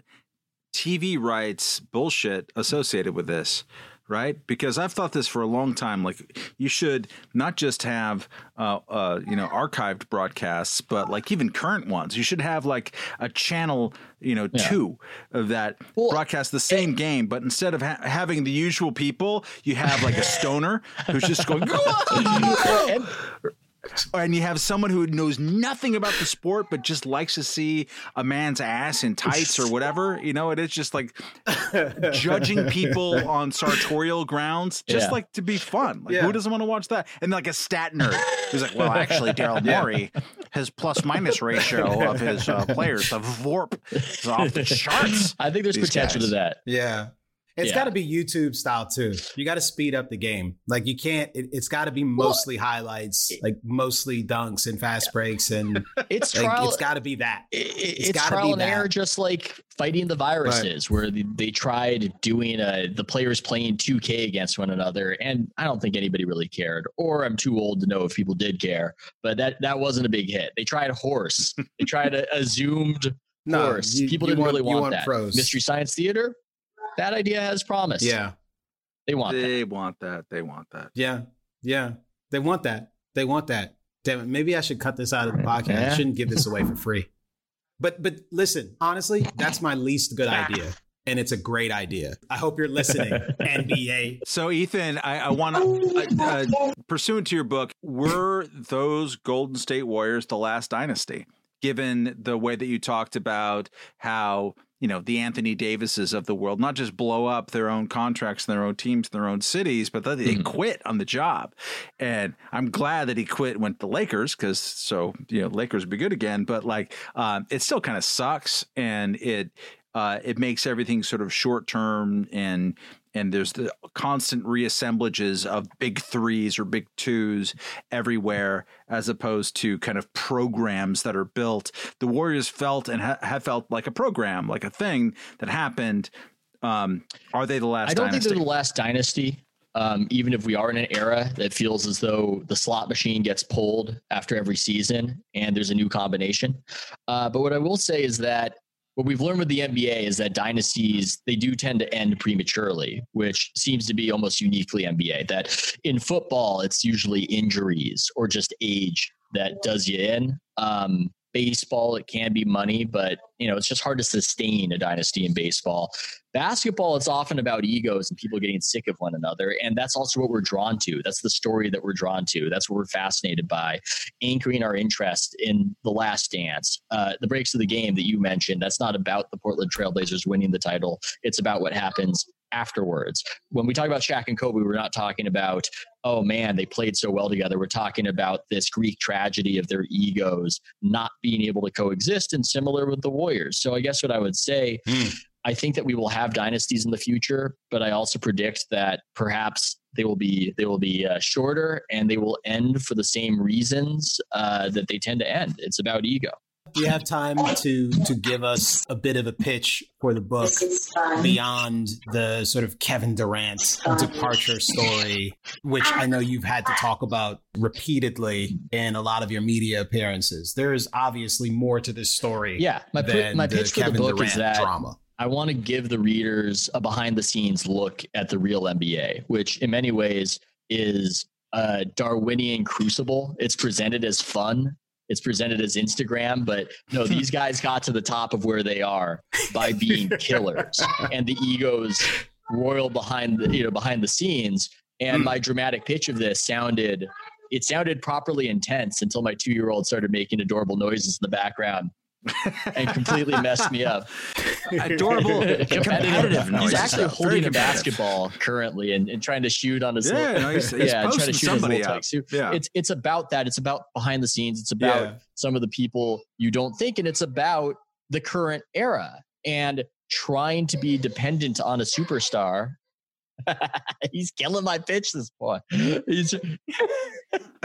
TV rights bullshit associated with this, right? Because I've thought this for a long time. Like you should not just have, uh, uh, you know, archived broadcasts, but like even current ones. You should have like a channel, you know, Yeah. two of that Well, broadcast the same game, but instead of ha- having the usual people, you have like a stoner who's just going. *laughs* and, and you have someone who knows nothing about the sport but just likes to see a man's ass in tights or whatever you know it is just like judging people *laughs* on sartorial grounds just Yeah. like to be fun like Yeah. who doesn't want to watch that and like a stat nerd who's like well actually daryl morey his plus minus ratio of his uh, players the vorp is off the charts *laughs* I think there's These potential guys. to that. Yeah. It's Yeah. got to be YouTube style too. You got to speed up the game. Like you can't. It, it's got to be mostly highlights, like mostly dunks and fast breaks, and *laughs* It's like, trial. it's got to be that. i- i- it's it's gotta trial be and that. error, just like fighting the viruses, where they, they tried doing uh the players playing 2K against one another, and I don't think anybody really cared, or I'm too old to know if people did care. But that that wasn't a big hit. They tried horse. they tried a, a zoomed *laughs* horse. you- people you didn't want- really you want, want that. pros. Mystery Science Theater. That idea has promise. Yeah, they want that. they want that they want that yeah, yeah. They want that. They want that. Damn it. Maybe I should cut this out of the podcast. Yeah. I shouldn't give this away for *laughs* free. But but listen, honestly, that's my least good *laughs* idea, and it's a great idea. I hope you're listening, *laughs* NBA. So, Ethan, I, I want to, uh, uh, pursuant to your book, were those Golden State Warriors the last dynasty? Given the way that you talked about how you know the Anthony Davises of the world not just blow up their own contracts and their own teams, and their own cities, but that they Mhm. quit on the job. And I'm glad that he quit, and went to the Lakers because so you know Lakers would be good again. But like, um, it still kind of sucks, and it uh, it makes everything sort of short term and and there's the constant reassemblages of big threes or big twos everywhere as opposed to kind of programs that are built the warriors felt and ha- have felt like a program like a thing that happened um, are they the last I don't dynasty? think they're the last dynasty. Um, even if we are in an era that feels as though the slot machine gets pulled after every season and there's a new combination. Uh, but what I will say is that what we've learned with the NBA is that dynasties they do tend to end prematurely, which seems to be almost uniquely NBA. That in football, it's usually injuries or just age that does you in. Um, baseball, it can be money, but you know it's just hard to sustain a dynasty in baseball. Basketball it's often about egos and people getting sick of one another and that's also what we're drawn to. That's the story that we're drawn to. That's what we're fascinated by anchoring our interest in the last dance uh, the breaks of the game that you mentioned. That's not about the portland trailblazers winning the title. It's about what happens afterwards. When we talk about Shaq and Kobe we're not talking about oh man they played so well together we're talking about this greek tragedy of their egos not being able to coexist and similar with the warriors so i guess what i would say I think that we will have dynasties in the future, but I also predict that perhaps they will be they will be uh, shorter and they will end for the same reasons uh, that they tend to end. It's about ego. Do you have time to to give us a bit of a pitch for the book beyond the sort of Kevin Durant departure story, which I know you've had to talk about repeatedly in a lot of your media appearances? There is obviously more to this story. Yeah, my pi- than my the pitch for the book Durant is that drama. I want to give the readers a behind the scenes look at the real NBA, which in many ways is a Darwinian crucible. It's presented as fun. It's presented as Instagram, but no, *laughs* these guys got to the top of where they are by being *laughs* killers. And the egos royal behind the you know behind the scenes. And hmm. my dramatic pitch of this sounded it sounded properly intense until my two year old started making adorable noises in the background and completely messed me up. Adorable, *laughs* competitive He's noises, actually holding a basketball currently and, and trying to shoot on his Yeah, little, no, he's, *laughs* he's yeah, trying to shoot his somebody little up. tyke suit. Yeah. It's it's about that. It's about behind the scenes. It's about Yeah. some of the people you don't think, and it's about the current era and trying to be dependent on a superstar. *laughs* he's killing my pitch, this boy. He's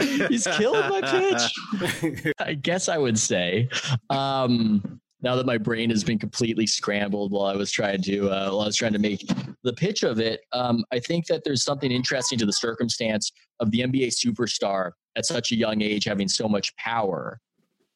*laughs* he's killing my pitch. I guess I would say. Um, now that my brain has been completely scrambled while I was trying to uh, while I was trying to make the pitch of it, um, I think that there's something interesting to the circumstance of the NBA superstar at such a young age having so much power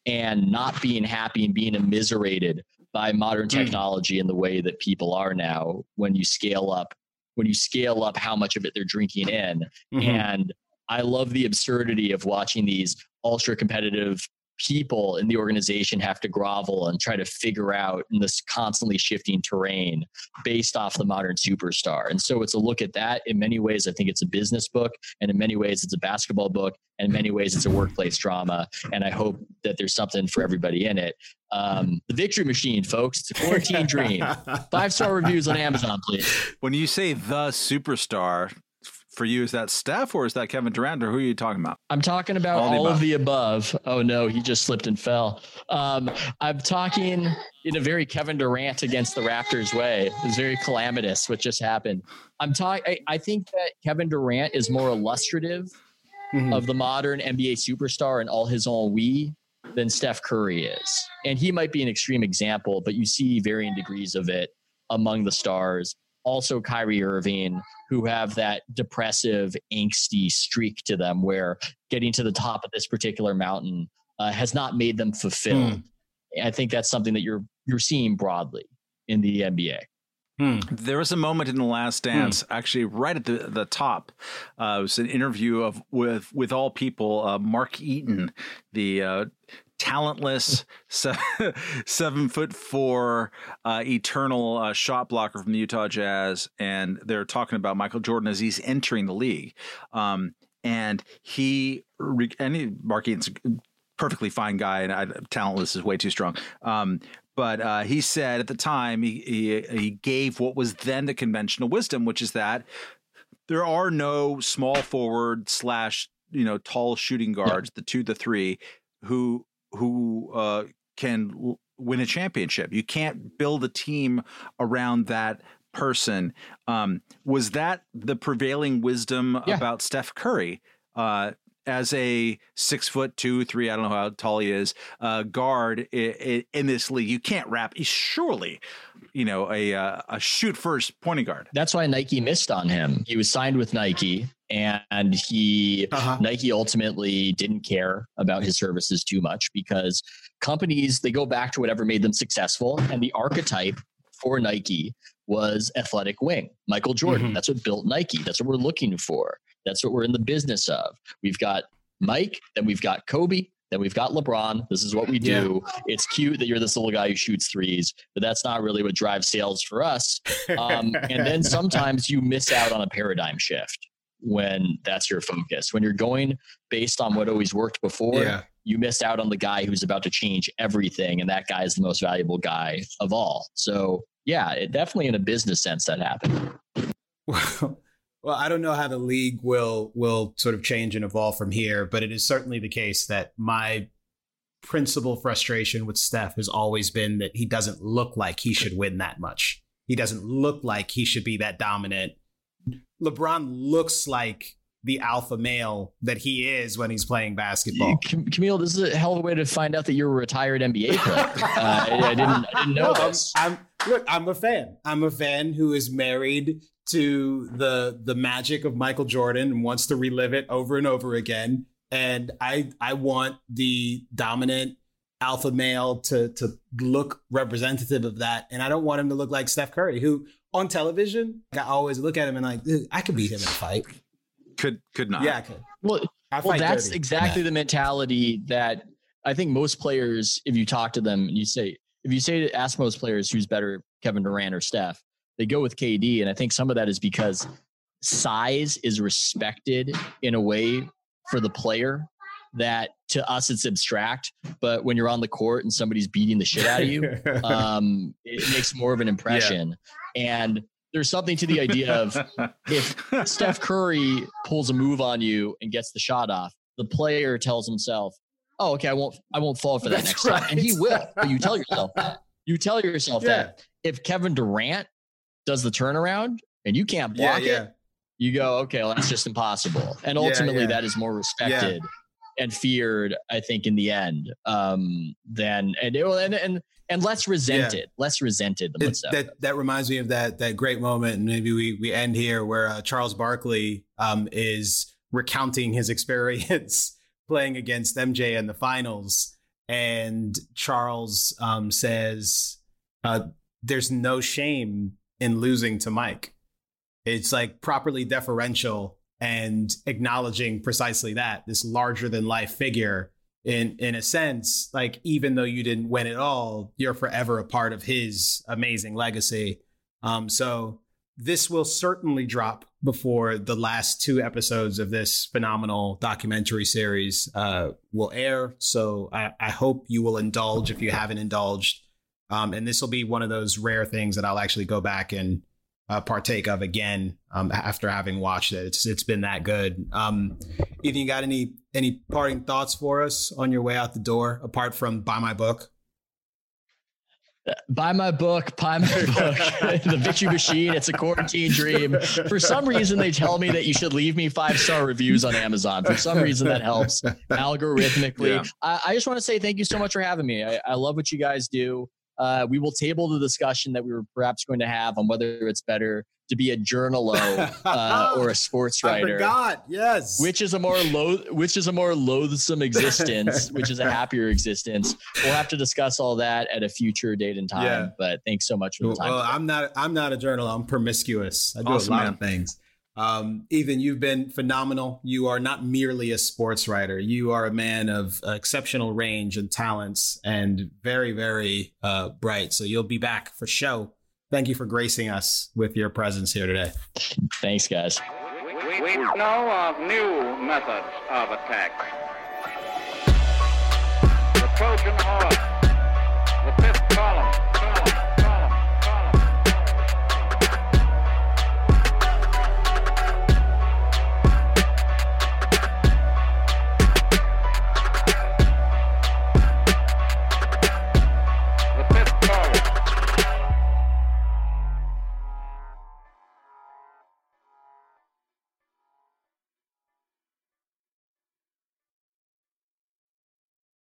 and not being happy and being immiserated by modern Hmm. technology in the way that people are now when you scale up when you scale up how much of it they're drinking in Mhm. and i love the absurdity of watching these ultra competitive people in the organization have to grovel and try to figure out in this constantly shifting terrain based off the modern superstar. And so it's a look at that. In many ways i think it's a business book and in many ways it's a basketball book and in many ways it's a workplace drama and i hope that there's something for everybody in it. Um, the victory machine folks. It's a quarantine dream. *laughs* Five star reviews on amazon please. When you say the superstar, f- for you, is that Steph or is that Kevin Durant or who are you talking about? I'm talking about All all, above. of the above. Oh no, he just slipped and fell. Um, I'm talking in a very Kevin Durant against the Raptors way. It was very calamitous what just happened. I'm talking. I, I think that Kevin Durant is more illustrative Mhm. of the modern NBA superstar and all his own we than Steph Curry is. And he might be an extreme example, but you see varying degrees of it among the stars. Also, Kyrie Irving, who have that depressive, angsty streak to them where getting to the top of this particular mountain uh, has not made them fulfilled. I think that's something that you're you're seeing broadly in the NBA. There was a moment in the Last Dance, actually, right at the the top. Uh, it was an interview of with with all people. Uh, Mark Eaton, the uh, talentless se- *laughs* seven foot four uh, eternal uh, shot blocker from the Utah Jazz, and they're talking about Michael Jordan as he's entering the league. Um, and he re- and he, Mark Eaton's a perfectly fine guy, and I, talentless is way too strong. Um, but uh, he said at the time he, he he gave what was then the conventional wisdom, which is that there are no small forward slash you know tall shooting guards, the two, the three, who who uh, can l- win a championship. You can't build a team around that person. Um, was that the prevailing wisdom Yeah. about Steph Curry? Uh, as a six foot two, three, I don't know how tall he is, uh, guard i i in this league, you can't wrap. He's surely, you know, a uh, a shoot first pointing guard. That's why Nike missed on him. He was signed with Nike and he Uh-huh. Nike ultimately didn't care about his services too much because companies they go back to whatever made them successful and the archetype for Nike was athletic wing. Michael Jordan, Mhm. that's what built Nike. That's what we're looking for. That's what we're in the business of. We've got Mike, then we've got Kobe, then we've got LeBron. This is what we do. It's cute that you're this little guy who shoots threes, but that's not really what drives sales for us. Um, and then *laughs* sometimes you miss out on a paradigm shift when that's your focus. When you're going based on what always worked before, yeah. you miss out on the guy who's about to change everything, and that guy is the most valuable guy of all. So, yeah, it definitely in a business sense that happened. Well, well, I don't know how the league will will sort of change and evolve from here, but it is certainly the case that my principal frustration with Steph has always been that he doesn't look like he should win that much. He doesn't look like he should be that dominant. LeBron looks like the alpha male that he is when he's playing basketball. Kmele, this is a hell of a way to find out that you're a retired NBA player. *laughs* uh, I, I didn't, I didn't know I'm, this. I'm look. I'm a fan. I'm a fan who is married to the the magic of Michael Jordan and wants to relive it over and over again. And I I want the dominant alpha male to to look representative of that. And I don't want him to look like Steph Curry, who on television I always look at him and like I could beat him in a fight. Could could not. Yeah, I could. Well, I well that's dirty. exactly the mentality that i think most players if you talk to them and you say if you say to ask most players who's better kevin durant or steph they go with kd and i think some of that is because size is respected in a way for the player that to us it's abstract but when you're on the court and somebody's beating the shit out of you *laughs* um, it makes more of an impression and there's something to the idea of if *laughs* Steph Curry pulls a move on you and gets the shot off, the player tells himself, "Oh, okay, I won't, I won't fall for that That's next time," and he will. But you tell yourself that. You tell yourself *laughs* Yeah. that. If Kevin Durant does the turnaround and you can't block yeah. it, you go, "Okay, well, that's just impossible." *laughs* And ultimately, yeah. that is more respected and feared, I think, in the end, um, than and it will and and and less resented, less resented than It- that that reminds me of that that great moment, and maybe we we end here where uh, Charles Barkley um, is recounting his experience *laughs* playing against MJ in the finals, and Charles um, says, uh, there's no shame in losing to Mike. It's like properly deferential and acknowledging precisely that this larger than life figure in in a sense like even though you didn't win it all you're forever a part of his amazing legacy um so this will certainly drop before the last two episodes of this phenomenal documentary series uh, will air. So I, I, hope you will indulge if you haven't indulged. Um, and this will be one of those rare things that I'll actually go back and uh, partake of again um, after having watched it. It's it's been that good. Um, Ethan, you got any any parting thoughts for us on your way out the door apart from buy my book? buy my book, buy my *laughs* book, *laughs* The Victory Machine. It's a quarantine dream. For some reason, they tell me that you should leave me five star reviews on Amazon. For some reason, that helps *laughs* algorithmically. Yeah. I, I, just want to say thank you so much for having me. I, I love what you guys do. Uh, we will table the discussion that we were perhaps going to have on whether it's better to be a journalo *laughs* uh, or a sports writer. I forgot. Yes. Which is a more loath, which is a more loathsome existence, *laughs* which is a happier existence. We'll have to discuss all that at a future date and time. Yeah. But thanks so much for the time. Well, I'm not. I'm not a journal. I'm promiscuous. I do awesome, a lot man. of things. Um, Ethan, you've been phenomenal. You are not merely a sports writer. You are a man of uh, exceptional range and talents and very, very uh, bright. So you'll be back for show. Thank you for gracing us with your presence here today. Thanks, guys. We, we know of new methods of attack. The Trojan horse